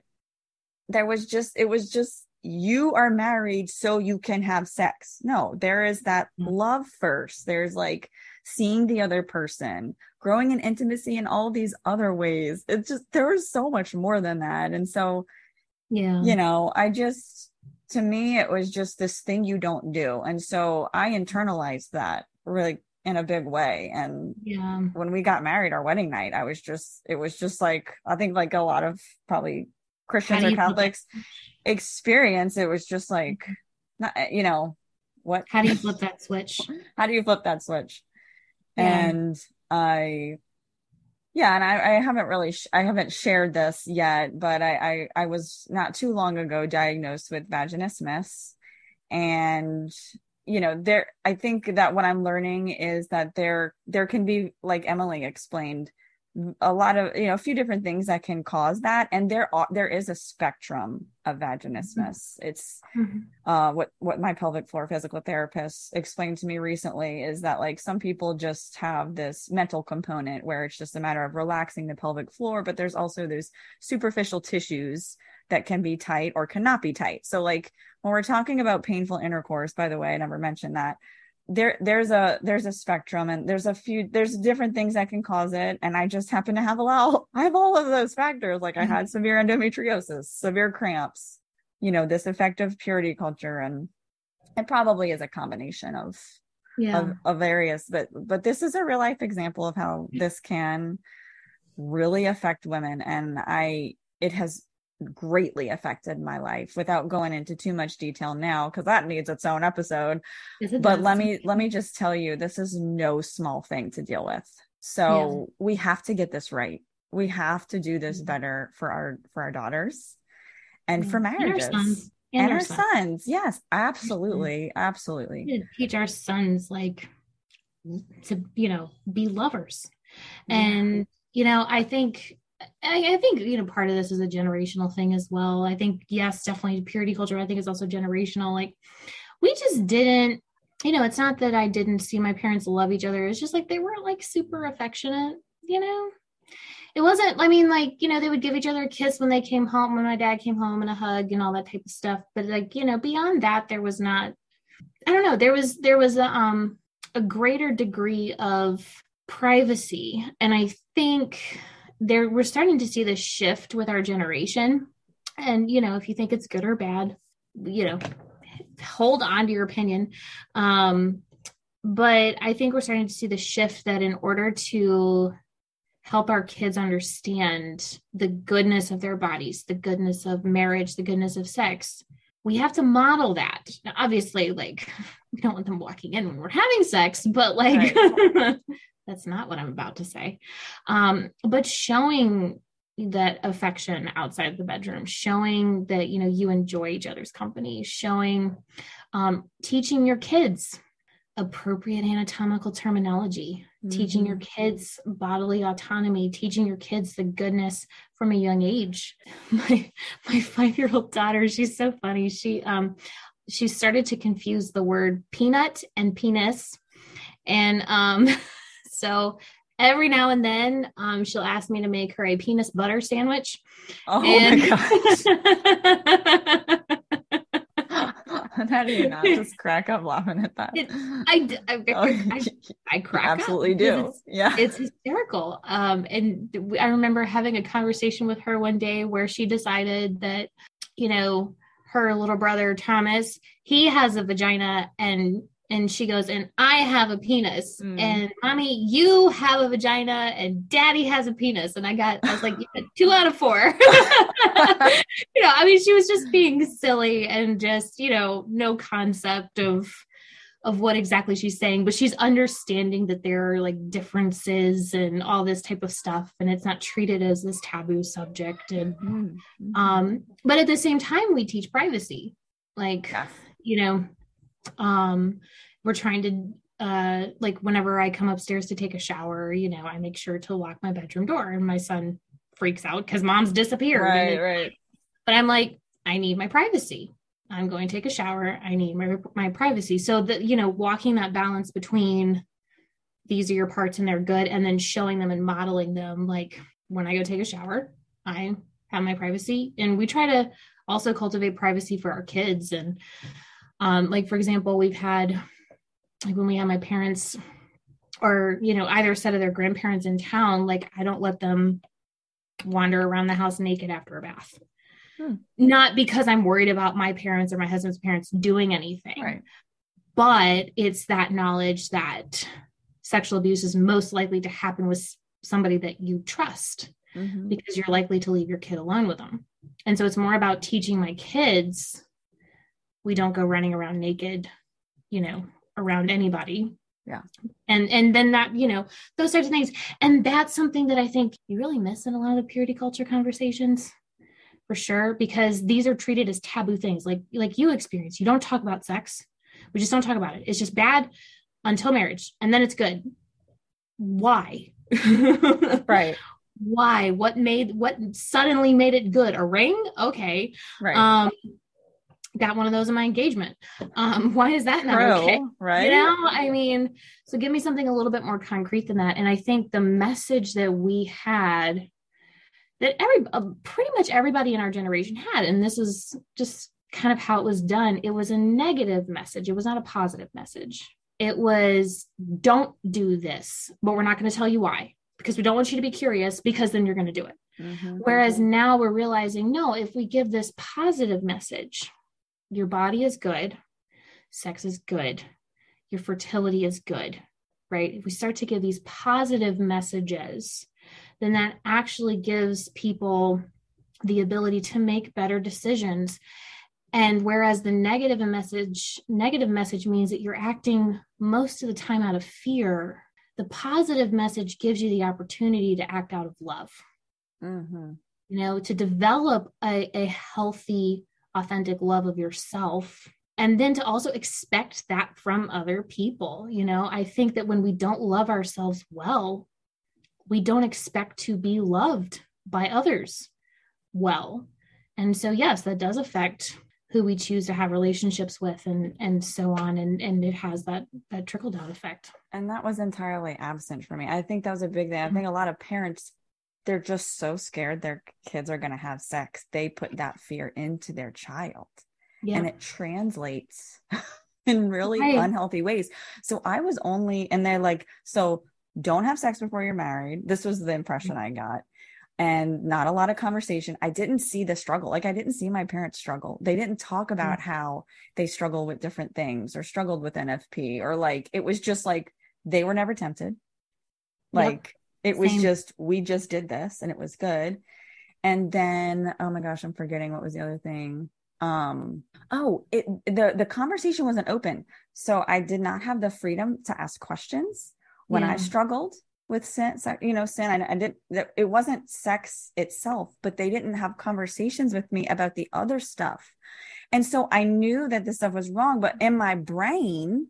there was just it was just you are married so you can have sex. No, there is that mm-hmm. love first. There's like seeing the other person, growing in intimacy in all these other ways. It's just there was so much more than that. And so yeah. You know, I just to me it was just this thing you don't do. And so i internalized that really in a big way. And yeah. when we got married our wedding night i was just it was just like i think like a lot of probably christians or catholics experience it was just like mm-hmm. not eh, you know what how do you *laughs* flip that switch? How do you flip that switch? Yeah. and i yeah and I, I haven't really sh- i haven't shared this yet but I, I i was not too long ago diagnosed with vaginismus. And you know there i think that what i'm learning is that there there can be like emily explained a lot of you know a few different things that can cause that and there are there is a spectrum of vaginismus mm-hmm. it's mm-hmm. uh what what my pelvic floor physical therapist explained to me recently is that like some people just have this mental component where it's just a matter of relaxing the pelvic floor but there's also those superficial tissues that can be tight or cannot be tight so like when we're talking about painful intercourse by the way i never mentioned that there there's a there's a spectrum and there's a few there's different things that can cause it. And i just happen to have a lot *laughs* i have all of those factors. Like mm-hmm. i had severe endometriosis severe cramps you know this effective purity culture. And it probably is a combination of yeah. of, of various but but this is a real life example of how this can really affect women. And i it has greatly affected my life without going into too much detail now because that needs its own episode but let me let me just tell you this is no small thing to deal with so yeah. we have to get this right we have to do this mm-hmm. better for our for our daughters and yeah. for marriages and our sons, and and our sons. sons. yes absolutely mm-hmm. absolutely teach our sons like to you know be lovers yeah. and you know i think I, I, think you know part of this is a generational thing as well. I think yes, definitely purity culture. I think is also generational. Like we just didn't, you know, it's not that I didn't see my parents love each other. It's just like they weren't like super affectionate. You know, it wasn't. I mean, like you know, they would give each other a kiss when they came home, when my dad came home, and a hug and all that type of stuff. But like you know, beyond that, there was not. I don't know. There was there was a um a greater degree of privacy, and I think there we're starting to see this shift with our generation. And you know, if you think it's good or bad, you know, hold on to your opinion. Um, but I think we're starting to see the shift that in order to help our kids understand the goodness of their bodies, the goodness of marriage, the goodness of sex, we have to model that. Now, obviously, like *laughs* we don't want them walking in when we're having sex, but like right. *laughs* that's not what I'm about to say. Um, but showing that affection outside the bedroom, showing that you know you enjoy each other's company, showing, um, teaching your kids appropriate anatomical terminology, mm-hmm. teaching your mm-hmm. kids bodily autonomy, teaching your kids the goodness from a young age. *laughs* My my 5-year-old daughter, she's so funny. She um she started to confuse the word peanut and penis. And um *laughs* so every now and then um, she'll ask me to make her a penis butter sandwich. Oh and- my gosh. *laughs* How do you not just crack up laughing at that? It, I, I, I, I, I crack absolutely do. yeah, it's hysterical. Um, and I remember having a conversation with her one day where she decided that, you know, her little brother Thomas, he has a vagina and and she goes, and I have a penis, mm. and mommy, you have a vagina, and daddy has a penis. And I got, I was like, yeah, *laughs* two out of four. *laughs* you know, I mean, she was just being silly and just, you know, no concept of of what exactly she's saying, but she's understanding that there are like differences and all this type of stuff, and it's not treated as this taboo subject. And mm-hmm. um, but at the same time, we teach privacy, like yeah. you know um we're trying to uh like whenever i come upstairs to take a shower you know i make sure to lock my bedroom door and my son freaks out because mom's disappeared. Right right. But i'm like i need my privacy. I'm going to take a shower. I need my my privacy. So that you know walking that balance between these are your parts and they're good and then showing them and modeling them like when i go take a shower i have my privacy. And we try to also cultivate privacy for our kids. And um, like for example, we've had like when we had my parents or you know either set of their grandparents in town, like I don't let them wander around the house naked after a bath. Hmm. Not because I'm worried about my parents or my husband's parents doing anything, right. but it's that knowledge that sexual abuse is most likely to happen with somebody that you trust mm-hmm. because you're likely to leave your kid alone with them. And so it's more about teaching my kids we don't go running around naked, you know, around anybody. Yeah. And and then that, you know, those types of things. And that's something that I think you really miss in a lot of the purity culture conversations for sure because these are treated as taboo things. Like like you experience you don't talk about sex. We just don't talk about it. It's just bad until marriage and then it's good. Why? *laughs* Right. Why? What made what suddenly made it good? A ring? Okay. Right. Um got one of those in my engagement. Um, *laughs* why is that not True, okay? Right. You know, I mean, so give me something a little bit more concrete than that. And I think the message that we had that every uh, pretty much everybody in our generation had, and this is just kind of how it was done. It was a negative message. It was not a positive message. It was don't do this, but we're not going to tell you why because we don't want you to be curious because then you're going to do it. Mm-hmm. Whereas now we're realizing no, if we give this positive message, your body is good, sex is good, your fertility is good, right? If we start to give these positive messages, then that actually gives people the ability to make better decisions. And whereas the negative message, negative message means that you're acting most of the time out of fear, the positive message gives you the opportunity to act out of love. Mm-hmm. You know, to develop a, a healthy authentic love of yourself and then to also expect that from other people you know? I think that when we don't love ourselves well we don't expect to be loved by others well. And so yes that does affect who we choose to have relationships with and and so on and and it has that that trickle down effect. And that was entirely absent for me. I think that was a big thing. I mm-hmm. think a lot of parents they're just so scared their kids are going to have sex. They put that fear into their child. Yeah. And it translates *laughs* in really right. unhealthy ways. So I was only, and they're like, so don't have sex before you're married. This was the impression I got. And not a lot of conversation. I didn't see the struggle. Like I didn't see my parents struggle. They didn't talk about mm-hmm. how they struggle with different things or struggled with NFP or like it was just like they were never tempted. Like yep. It was Same. just we just did this and it was good. And then oh my gosh, I'm forgetting what was the other thing um oh it the the conversation wasn't open so i did not have the freedom to ask questions when yeah. I struggled with sin, you know, sin, I, I didn't, it wasn't sex itself, but they didn't have conversations with me about the other stuff. And so I knew that this stuff was wrong, but in my brain,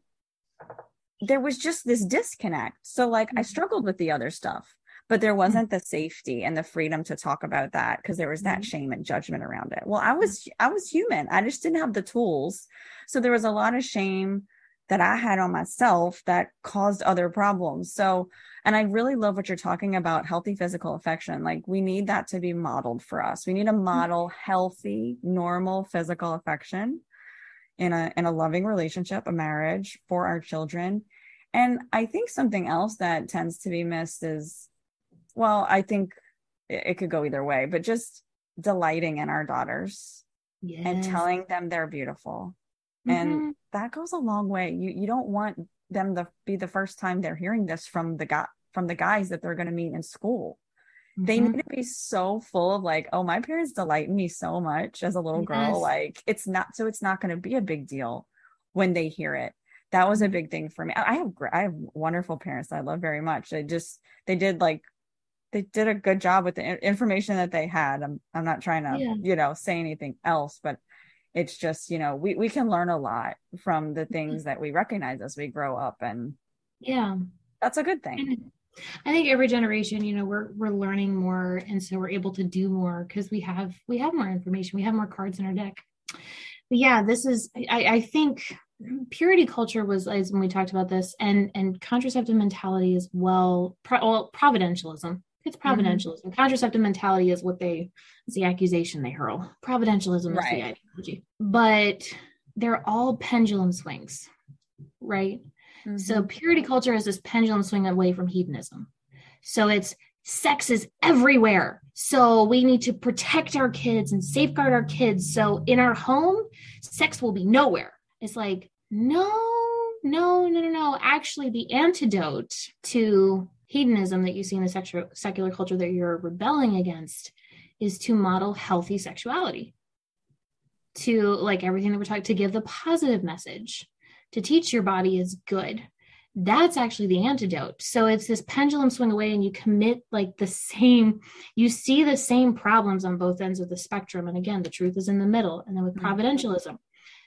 there was just this disconnect. So, like, I mm-hmm. struggled with the other stuff, but there wasn't the safety and the freedom to talk about that because there was that mm-hmm. shame and judgment around it. Well, I was, I was human. I just didn't have the tools. So there was a lot of shame that I had on myself that caused other problems. So, and I really love what you're talking about healthy physical affection. Like, we need that to be modeled for us. We need to mm-hmm. model healthy, normal physical affection in a in a loving relationship, a marriage for our children. And I think something else that tends to be missed is well, I think it, it could go either way, but just delighting in our daughters yes. and telling them they're beautiful and mm-hmm. that goes a long way you you don't want them to be the first time they're hearing this from the guy from the guys that they're going to meet in school mm-hmm. they need to be so full of like oh my parents delight me so much as a little yes. girl like it's not so it's not going to be a big deal when they hear it that was a mm-hmm. big thing for me i have i have wonderful parents i love very much they just they did like they did a good job with the information that they had i'm, I'm not trying to yeah. you know say anything else but it's just you know we, we can learn a lot from the things that we recognize as we grow up and yeah that's a good thing i think every generation you know we're we're learning more and so we're able to do more because we have we have more information we have more cards in our deck but yeah this is i i think purity culture was as when we talked about this and and contraceptive mentality as well, pro, well providentialism it's mm-hmm. providentialism. Mm-hmm. Contraceptive mentality is what they, it's the accusation they hurl. Providentialism right. is the ideology. But they're all pendulum swings, right? Mm-hmm. So purity culture is this pendulum swing away from hedonism. So it's sex is everywhere. So we need to protect our kids and safeguard our kids. So in our home, sex will be nowhere. It's like, no, no, no, no, no. Actually, the antidote to hedonism that you see in the secular, secular culture that you're rebelling against is to model healthy sexuality to like everything that we're talking to give the positive message to teach your body is good. That's actually the antidote. So it's this pendulum swing away and you commit like the same you see the same problems on both ends of the spectrum. And again the truth is in the middle. And then with mm-hmm. providentialism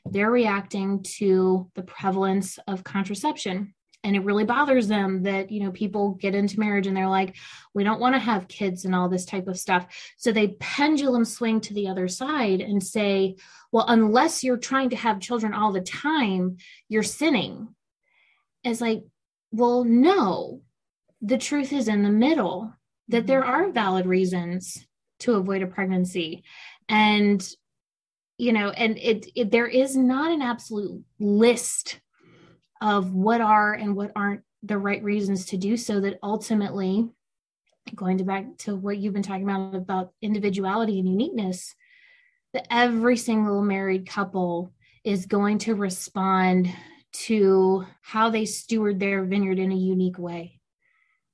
they're reacting to the prevalence of contraception and it really bothers them that you know people get into marriage and they're like we don't want to have kids and all this type of stuff. So they pendulum swing to the other side and say well unless you're trying to have children all the time you're sinning. It's like well no. The truth is in the middle that there mm-hmm. are valid reasons to avoid a pregnancy. And you know and it, it there is not an absolute list of what are and what aren't the right reasons to do so that ultimately going to back to what you've been talking about about individuality and uniqueness that every single married couple is going to respond to how they steward their vineyard in a unique way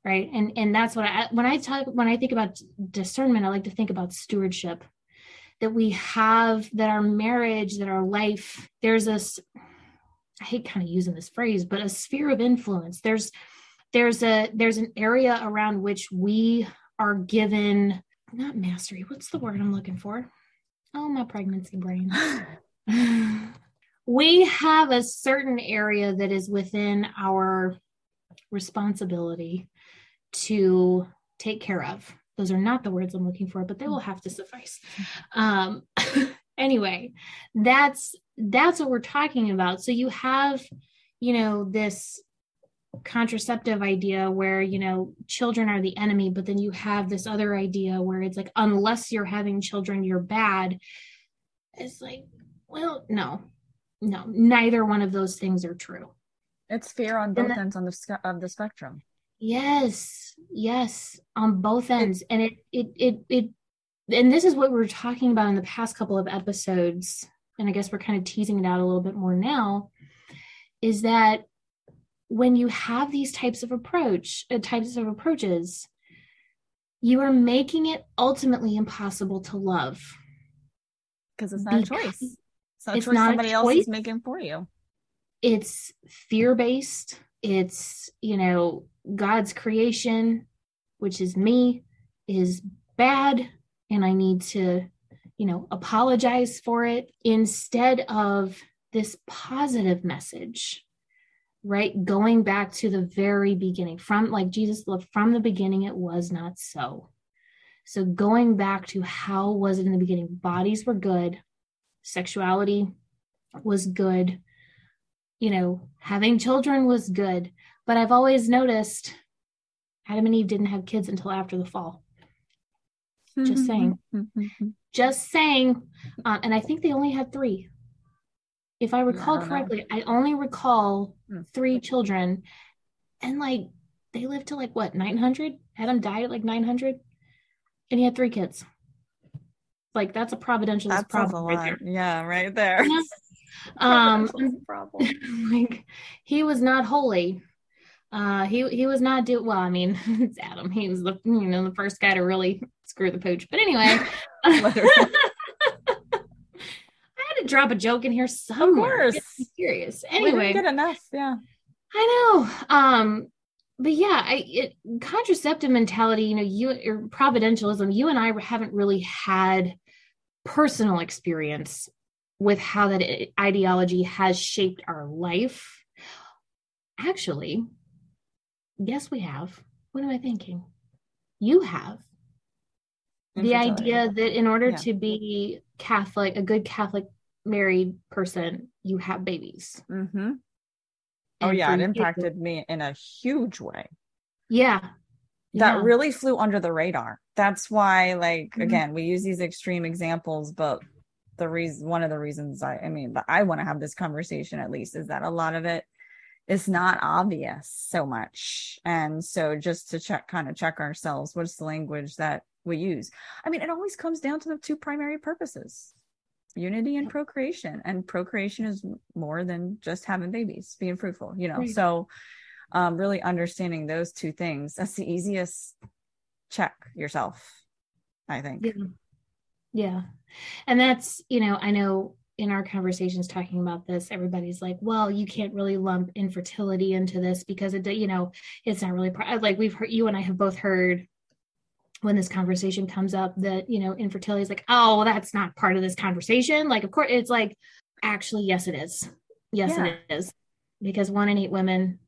right? And and that's what i when i talk when i think about discernment i like to think about stewardship that we have that our marriage that our life there's this I hate kind of using this phrase, but a sphere of influence. There's there's a there's an area around which we are given not mastery. What's the word I'm looking for? Oh, my pregnancy brain. *sighs* we have a certain area that is within our responsibility to take care of. Those are not the words I'm looking for, but they will have to suffice. *laughs* Um, *laughs* anyway, that's that's what we're talking about. So you have, you know, this contraceptive idea where, you know, children are the enemy, but then you have this other idea where it's like, unless you're having children, you're bad. It's like, well, no, no, neither one of those things are true. It's fear on both ends on the of the spectrum. Yes, yes, on both ends. And it, it, it, it, and this is what we were talking about in the past couple of episodes. And I guess we're kind of teasing it out a little bit more now is that when you have these types of approach, uh, types of approaches, you are making it ultimately impossible to love because it's not because a choice. It's not, it's choice not somebody else is making for you. It's fear based. It's you know God's creation, which is me, is bad, and I need to you know apologize for it instead of this positive message right? Going back to the very beginning, from like Jesus, looked from the beginning, it was not so. So going back to how was it in the beginning? Bodies were good, sexuality was good, you know, having children was good. But I've always noticed Adam and Eve didn't have kids until after the fall. Just saying. Just saying. Um, and I think they only had three if I recall correctly. I only recall hmm. three children, and like they lived to like what 900. Adam died at like 900, and he had three kids. Like that's a providential problem right there. Yeah, right there. Yeah. *laughs* um, problem. *laughs* like he was not holy. Uh, he he was not do well. I mean, *laughs* it's Adam. He was the you know the first guy to really screw the pooch. But anyway, *laughs* *laughs* I had to drop a joke in here somewhere. Of course. Serious. Anyway. Good enough. Yeah. I know. Um, but yeah, I it, contraceptive mentality, you know, you or providentialism, you and I haven't really had personal experience with how that ideology has shaped our life. Actually, yes, we have. What am I thinking? You have. The idea that in order yeah. to be Catholic, a good Catholic married person, you have babies. Mm-hmm. Oh, yeah. It impacted me in a huge way. Yeah. That yeah. really flew under the radar. That's why, like, mm-hmm. again, we use these extreme examples, but the reason, one of the reasons I, I mean, I want to have this conversation at least is that a lot of it is not obvious so much. And so just to check, kind of check ourselves, what's the language that we use? I mean, it always comes down to the two primary purposes unity and procreation and procreation is more than just having babies being fruitful you know right. so um really understanding those two things that's the easiest check yourself i think yeah. yeah and that's you know i know in our conversations talking about this everybody's like well you can't really lump infertility into this because it you know it's not really like we've heard you and i have both heard when this conversation comes up that you know infertility is like oh well, that's not part of this conversation. Like of course it's like actually yes it is. Yes yeah. it is. Because one in eight women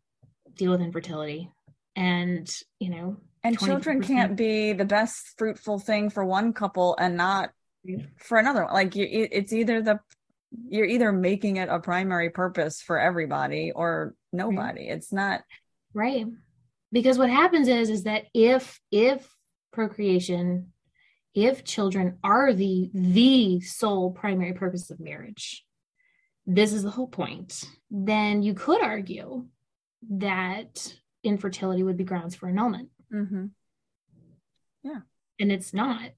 deal with infertility. And you know and children can't be the best fruitful thing for one couple and not for another like you, it's either the you're either making it a primary purpose for everybody or nobody. Right. it's not right. Because what happens is is that if if procreation if children are the the sole primary purpose of marriage. This is the whole point. Then you could argue that infertility would be grounds for annulment. Mm-hmm. yeah. And it's not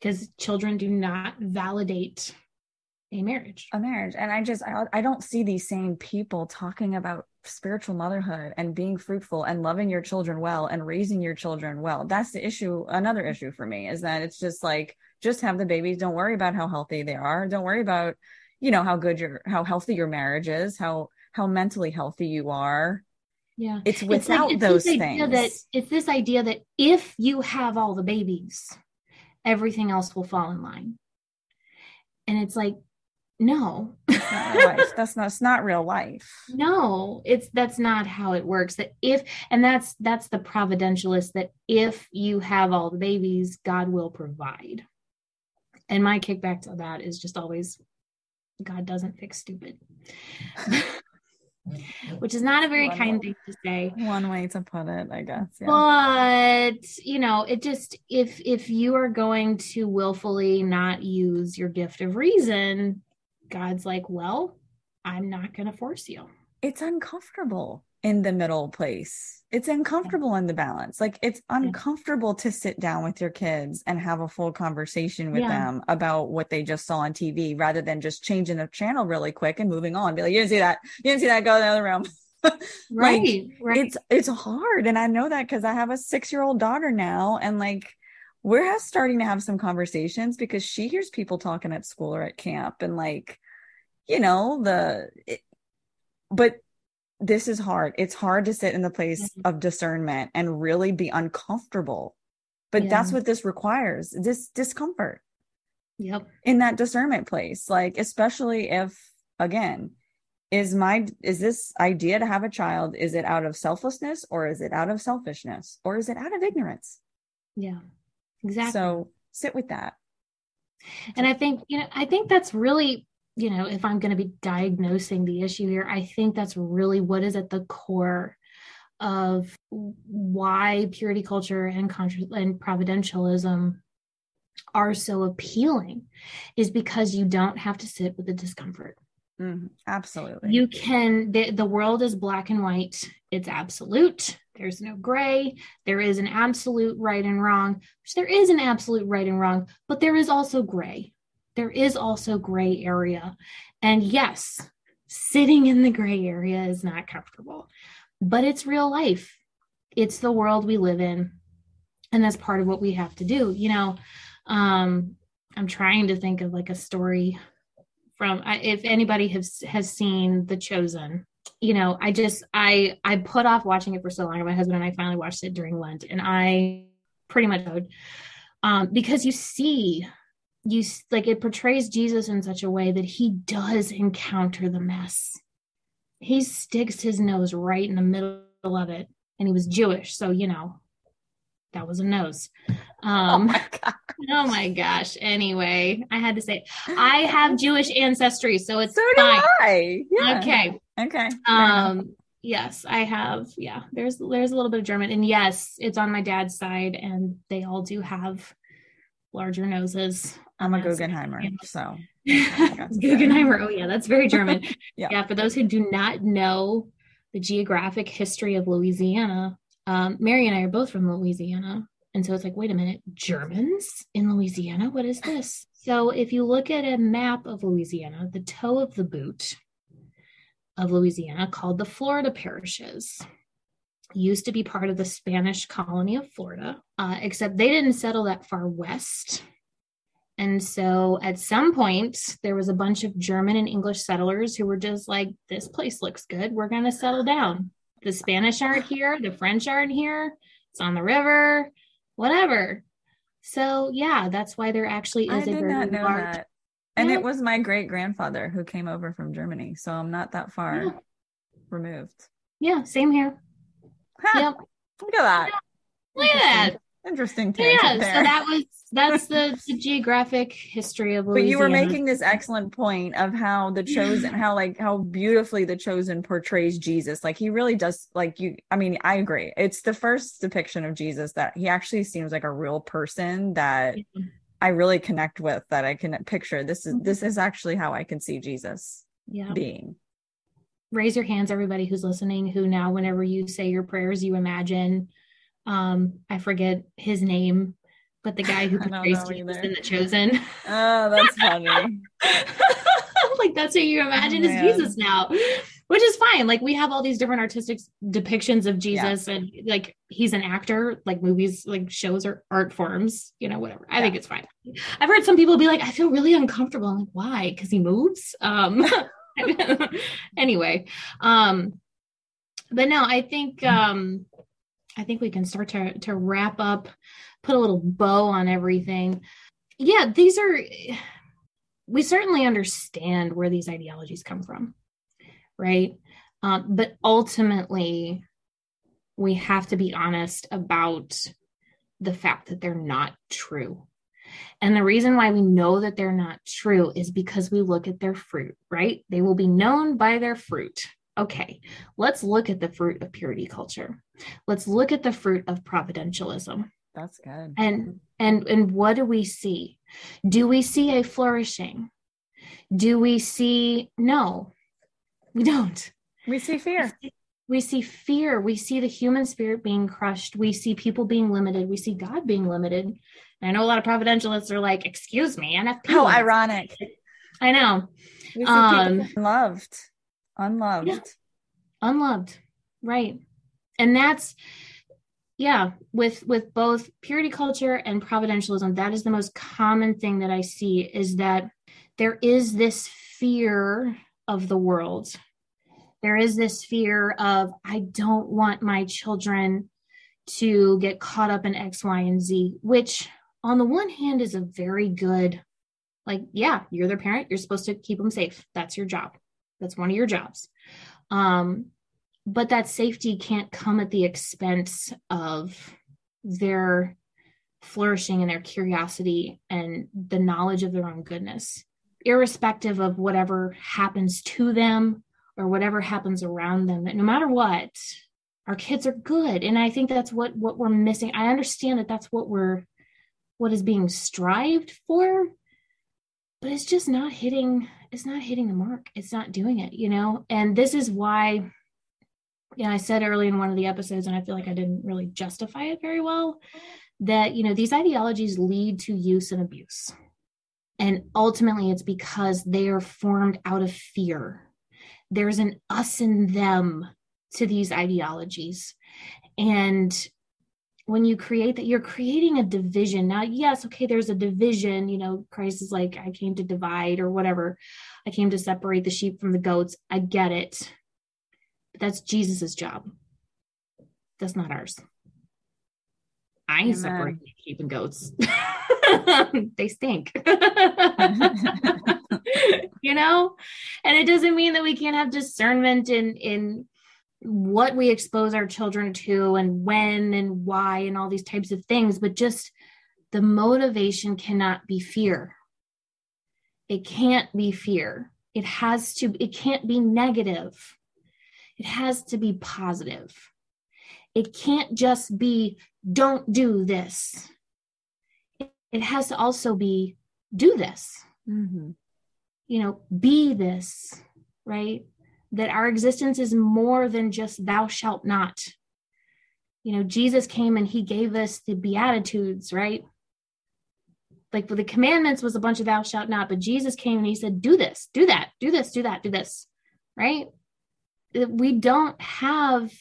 because children do not validate a marriage. A marriage. And i just I, I don't see these same people talking about spiritual motherhood and being fruitful and loving your children well and raising your children well. That's the issue. Another issue for me is that it's just like, just have the babies. Don't worry about how healthy they are. Don't worry about, you know, how good your, how healthy your marriage is, how, how mentally healthy you are. Yeah. It's without it's like, it's those things. That, it's this idea that if you have all the babies, everything else will fall in line. And it's like, no. Life. that's not it's not real life. No it's that's not how it works. That if and that's that's the providentialist that if you have all the babies god will provide. And my kickback to that is just always god doesn't fix stupid. *laughs* Which is not a very one kind way, thing to say. One way to put it i guess yeah. but you know it just if if you are going to willfully not use your gift of reason God's like, well, I'm not going to force you. It's uncomfortable. in the middle place. It's uncomfortable in the balance. Like it's uncomfortable to sit down with your kids and have a full conversation with yeah. them about what they just saw on TV rather than just changing the channel really quick and moving on. Be like, you didn't see that. You didn't see that. Go in the other room. *laughs* right, like, right. It's it's hard. And I know that because I have a six year old daughter now. And like we're starting to have some conversations because she hears people talking at school or at camp and like, you know, the it, but this is hard. It's hard to sit in the place mm-hmm. of discernment and really be uncomfortable. But yeah. that's what this requires this discomfort. Yep. In that discernment place. Like, especially if, again, is my is this idea to have a child is it out of selflessness or is it out of selfishness or is it out of ignorance yeah exactly so sit with that and i think you know i think that's really you know, if I'm going to be diagnosing the issue here, I think that's really what is at the core of why purity culture and contra- and providentialism are so appealing is because you don't have to sit with the discomfort. Mm-hmm. Absolutely. You can, the, the world is black and white. It's absolute. There's no gray. There is an absolute right and wrong. There is an absolute right and wrong, but there is also gray there is also gray area. And yes, sitting in the gray area is not comfortable, but it's real life. It's the world we live in. And that's part of what we have to do. You know, um, I'm trying to think of like a story from if anybody has has seen The Chosen. You know, I just I I put off watching it for so long. My husband and I finally watched it during Lent, and I pretty much um, because you see you like it portrays Jesus in such a way that he does encounter the mess. He sticks his nose right in the middle of it, and he was Jewish, so you know that was a nose. Um, *laughs* oh, my oh my gosh. Anyway, I had to say I have Jewish ancestry, so it's so fine. I. Yeah. Okay. Okay. Um. Yes, I have. Yeah, there's there's a little bit of German, and yes, it's on my dad's side, and they all do have larger noses. I'm a Guggenheimer, so *laughs* Guggenheimer. Oh yeah, that's very German. *laughs* yeah. yeah. For those who do not know the geographic history of Louisiana, um, Mary and I are both from Louisiana, and so it's like, wait a minute, Germans in Louisiana? What is this? So if you look at a map of Louisiana, the toe of the boot of Louisiana, called the Florida parishes, used to be part of the Spanish colony of Florida, uh, except they didn't settle that far west and so at some point, there was a bunch of German and English settlers who were just like, this place looks good. We're going to settle down. The Spanish aren't here. The French aren't here. It's on the river, whatever. So, yeah, that's why there actually is I a very large. That. And yeah. it was my great grandfather who came over from Germany. So I'm not that far yeah. removed. Yeah, same here. Huh. Yep. Look at that. Yeah. Look at that. Interesting. Yeah, there. so that was *laughs* that's the, the geographic history of Louisiana. But you were making this excellent point of how the chosen, how like how beautifully the chosen portrays Jesus. Like he really does. Like you, I mean, I agree. It's the first depiction of Jesus that he actually seems like a real person that. I really connect with. That I can picture. This is this is actually how I can see Jesus yeah. being raise your hands everybody who's listening who now whenever you say your prayers you imagine um i forget his name but the guy who *laughs* portrays Jesus in The Chosen. Oh, that's funny. *laughs* like that's who you imagine oh, is Jesus now, which is fine. Like we have all these different artistic depictions of Jesus, yeah. and like he's an actor. Like movies, like shows or art forms, you know, whatever. I yeah. think it's fine. I've heard some people be like, I feel really uncomfortable. I'm like, why? Because he moves. Um. *laughs* anyway, um, but no, I think um, I think we can start to to wrap up put a little bow on everything. Yeah, these are, we certainly understand where these ideologies come from, right? Um, but ultimately, we have to be honest about the fact that they're not true. And the reason why we know that they're not true is because we look at their fruit, right? They will be known by their fruit. Okay, let's look at the fruit of purity culture. Let's look at the fruit of providentialism. That's good. And and and what do we see? Do we see a flourishing? Do we see no? We don't. We see fear. we see fear. We see the human spirit being crushed. We see people being limited. We see god being limited. And i know a lot of providentialists are like excuse me nfp how oh, ironic. I know. We see um, unloved unloved. Yeah. unloved. Right. And that's yeah with with both purity culture and providentialism that is the most common thing that i see is that there is this fear of the world. There is this fear of i don't want my children to get caught up in x y and z which on the one hand is a very good like yeah you're their parent you're supposed to keep them safe. That's your job. That's one of your jobs. Um but that safety can't come at the expense of their flourishing and their curiosity and the knowledge of their own goodness irrespective of whatever happens to them or whatever happens around them that no matter what our kids are good. And i think that's what what we're missing. I understand that that's what we're what is being strived for but it's just not hitting it's not hitting the mark. It's not doing it you know? And this is why yeah, I said early in one of the episodes, and I feel like I didn't really justify it very well, that you know these ideologies lead to use and abuse, and ultimately it's because they are formed out of fear. There's an us and them to these ideologies, and when you create that, you're creating a division. Now, yes, okay, there's a division. You know, Christ is like, I came to divide or whatever. I came to separate the sheep from the goats. I get it But that's Jesus's job. That's not ours. I ain't separating sheep and goats. *laughs* *laughs* they stink. *laughs* you know? And it doesn't mean that we can't have discernment in in what we expose our children to and when and why and all these types of things, but just the motivation cannot be fear. It can't be fear. It has to, it can't be negative it has to be positive. It can't just be, don't do this. It has to also be, do this. Mm-hmm. You know, be this, right? That our existence is more than just thou shalt not. You know, Jesus came and he gave us the Beatitudes, right? Like the commandments was a bunch of thou shalt not, but Jesus came and he said, do this, do that, do this, do that, do this, right? we don't have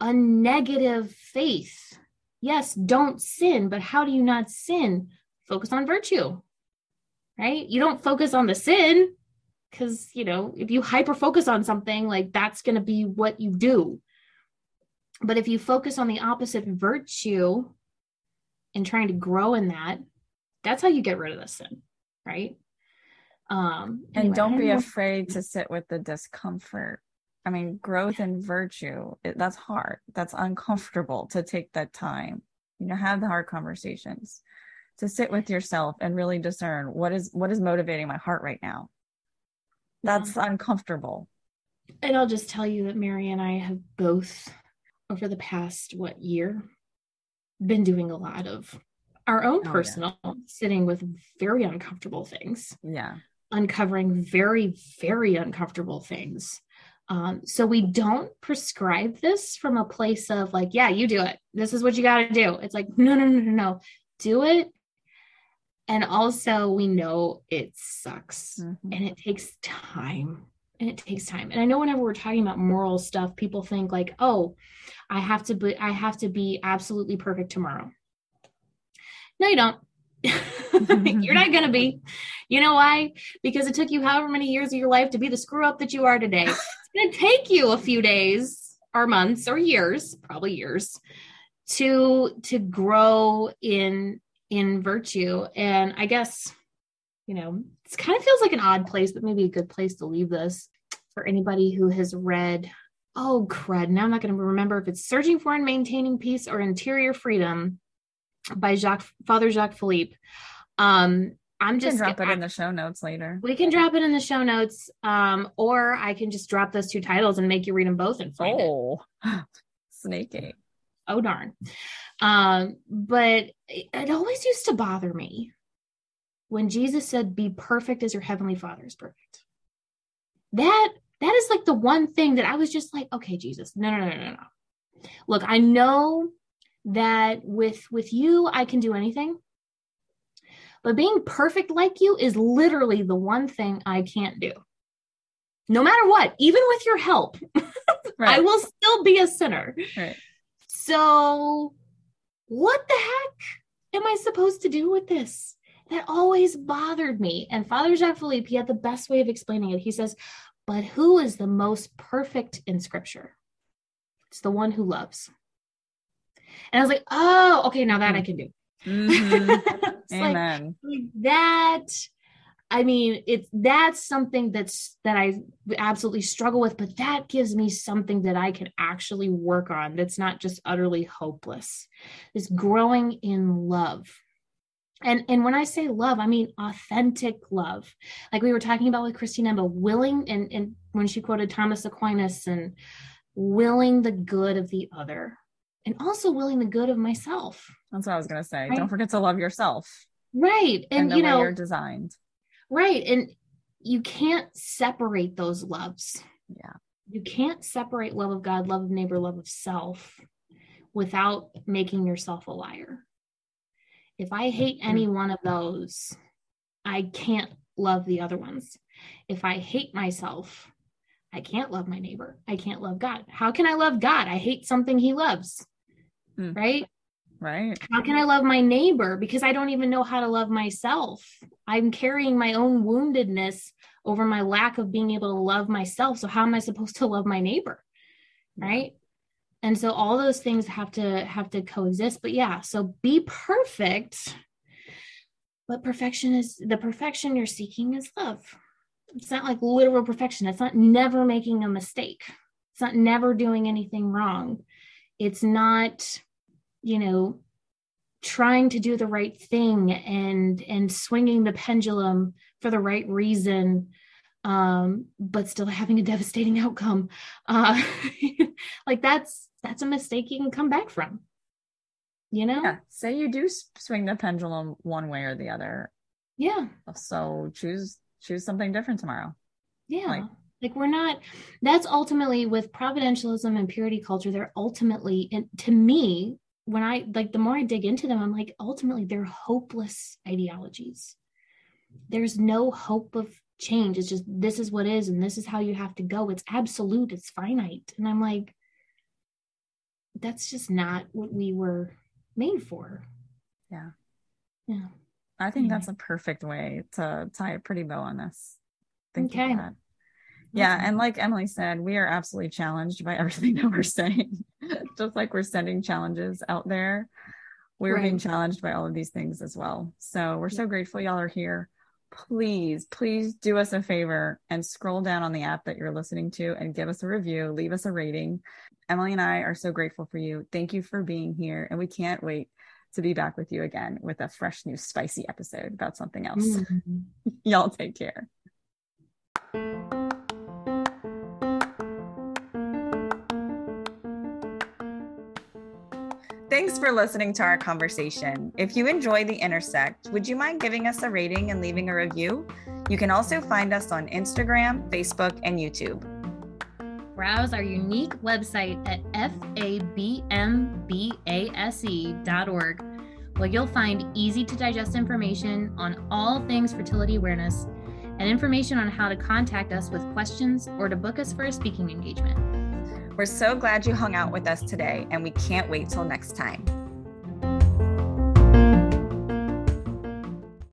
a negative faith. Yes, don't sin, but how do you not sin? Focus on virtue, right? You don't focus on the sin because, you know, if you hyper focus on something, like that's going to be what you do. But if you focus on the opposite virtue and trying to grow in that, that's how you get rid of the sin, right? Um, anyway, and don't be afraid to sit with the discomfort I mean, growth and virtue, it, that's hard. That's uncomfortable to take that time, you know, have the hard conversations, to sit with yourself and really discern what is what is motivating my heart right now. That's yeah. uncomfortable. And I'll just tell you that Mary and I have both over the past what year been doing a lot of our own oh, personal yeah. sitting with very uncomfortable things. Yeah. Uncovering very, very uncomfortable things um, so we don't prescribe this from a place of like, yeah, you do it. This is what you got to do. It's like, no, no, no, no, no. Do it. And also, we know it sucks mm-hmm. and it takes time. And it takes time. And I know whenever we're talking about moral stuff, people think like, oh, I have to be, I have to be absolutely perfect tomorrow. No, you don't. *laughs* You're not going to be. You know why? Because it took you however many years of your life to be the screw up that you are today. *laughs* Going to take you a few days or months or years, probably years, to to grow in in virtue. And I guess, you know, it kind of feels like an odd place, but maybe a good place to leave this for anybody who has read oh crud now i'm not going to remember if it's searching for and maintaining peace or interior freedom by Jacques Father Jacques Philippe. Um, I'm just drop it in the show notes later. We can drop it in the show notes, um, or I can just drop those two titles and make you read them both and find oh, *laughs* it. Snaky. Oh darn. Um, but it, it always used to bother me when Jesus said, "Be perfect as your heavenly Father is perfect." That that is like the one thing that I was just like, okay, Jesus, no, no, no, no, no. Look, I know that with with you I can do anything. But being perfect like you is literally the one thing I can't do. No matter what, even with your help, *laughs* right. I will still be a sinner. Right. So, what the heck am I supposed to do with this? That always bothered me. And Father Jacques Philippe, he had the best way of explaining it. He says, But who is the most perfect in scripture? It's the one who loves. And I was like, Oh, okay, now that I mm. can do. Mm-hmm. *laughs* Amen. Like, like that. I mean, it's that's something that's that I absolutely struggle with, but that gives me something that I can actually work on. That's not just utterly hopeless. Is growing in love. And and when I say love, I mean authentic love. Like we were talking about with Christine Emba, willing and and when she quoted Thomas Aquinas and willing the good of the other and also willing the good of myself. That's what I was going to say. Right? Don't forget to love yourself. Right. And, and you know, you're designed. Right. And you can't separate those loves. Yeah. You can't separate love of God, love of neighbor, love of self without making yourself a liar. If I hate any one of those, I can't love the other ones. If I hate myself, I can't love my neighbor. I can't love God. How can I love God? I hate something he loves. Mm. Right? Right. How can I love my neighbor? Because I don't even know how to love myself. I'm carrying my own woundedness over my lack of being able to love myself. So, how am I supposed to love my neighbor? Right. And so all those things have to have to coexist. But yeah, so be perfect. But perfection is the perfection you're seeking is love. It's not like literal perfection. It's not never making a mistake. It's not never doing anything wrong. It's not you know trying to do the right thing and and swinging the pendulum for the right reason um but still having a devastating outcome. Uh *laughs* like that's that's a mistake you can come back from you know? Yeah. Say you do swing the pendulum one way or the other. Yeah. So choose choose something different tomorrow. Yeah. Like, like we're not that's ultimately with providentialism and purity culture they're ultimately to me when I like the more I dig into them, I'm like, ultimately, they're hopeless ideologies. There's no hope of change. It's just this is what is, and this is how you have to go. It's absolute, it's finite. And I'm like, that's just not what we were made for. Yeah. Yeah. I think that's a perfect way to tie a pretty bow on this. Thank okay. you yeah and like emily said we are absolutely challenged by *laughs* everything that we're saying *laughs* just like we're sending challenges out there we're right. being challenged by all of these things as well. So we're so grateful y'all are here. Please please do us a favor and scroll down on the app that you're listening to and give us a review leave us a rating. Emily and i are so grateful for you. Thank you for being here and we can't wait to be back with you again with a fresh new spicy episode about something else. Mm-hmm. *laughs* y'all take care Thanks for listening to our conversation. If you enjoy The Intersect, would you mind giving us a rating and leaving a review? You can also find us on Instagram, Facebook, and YouTube. Browse our unique website at fabmbase.org, where you'll find easy to digest information on all things fertility awareness and information on how to contact us with questions or to book us for a speaking engagement. We're so glad you hung out with us today, and we can't wait till next time.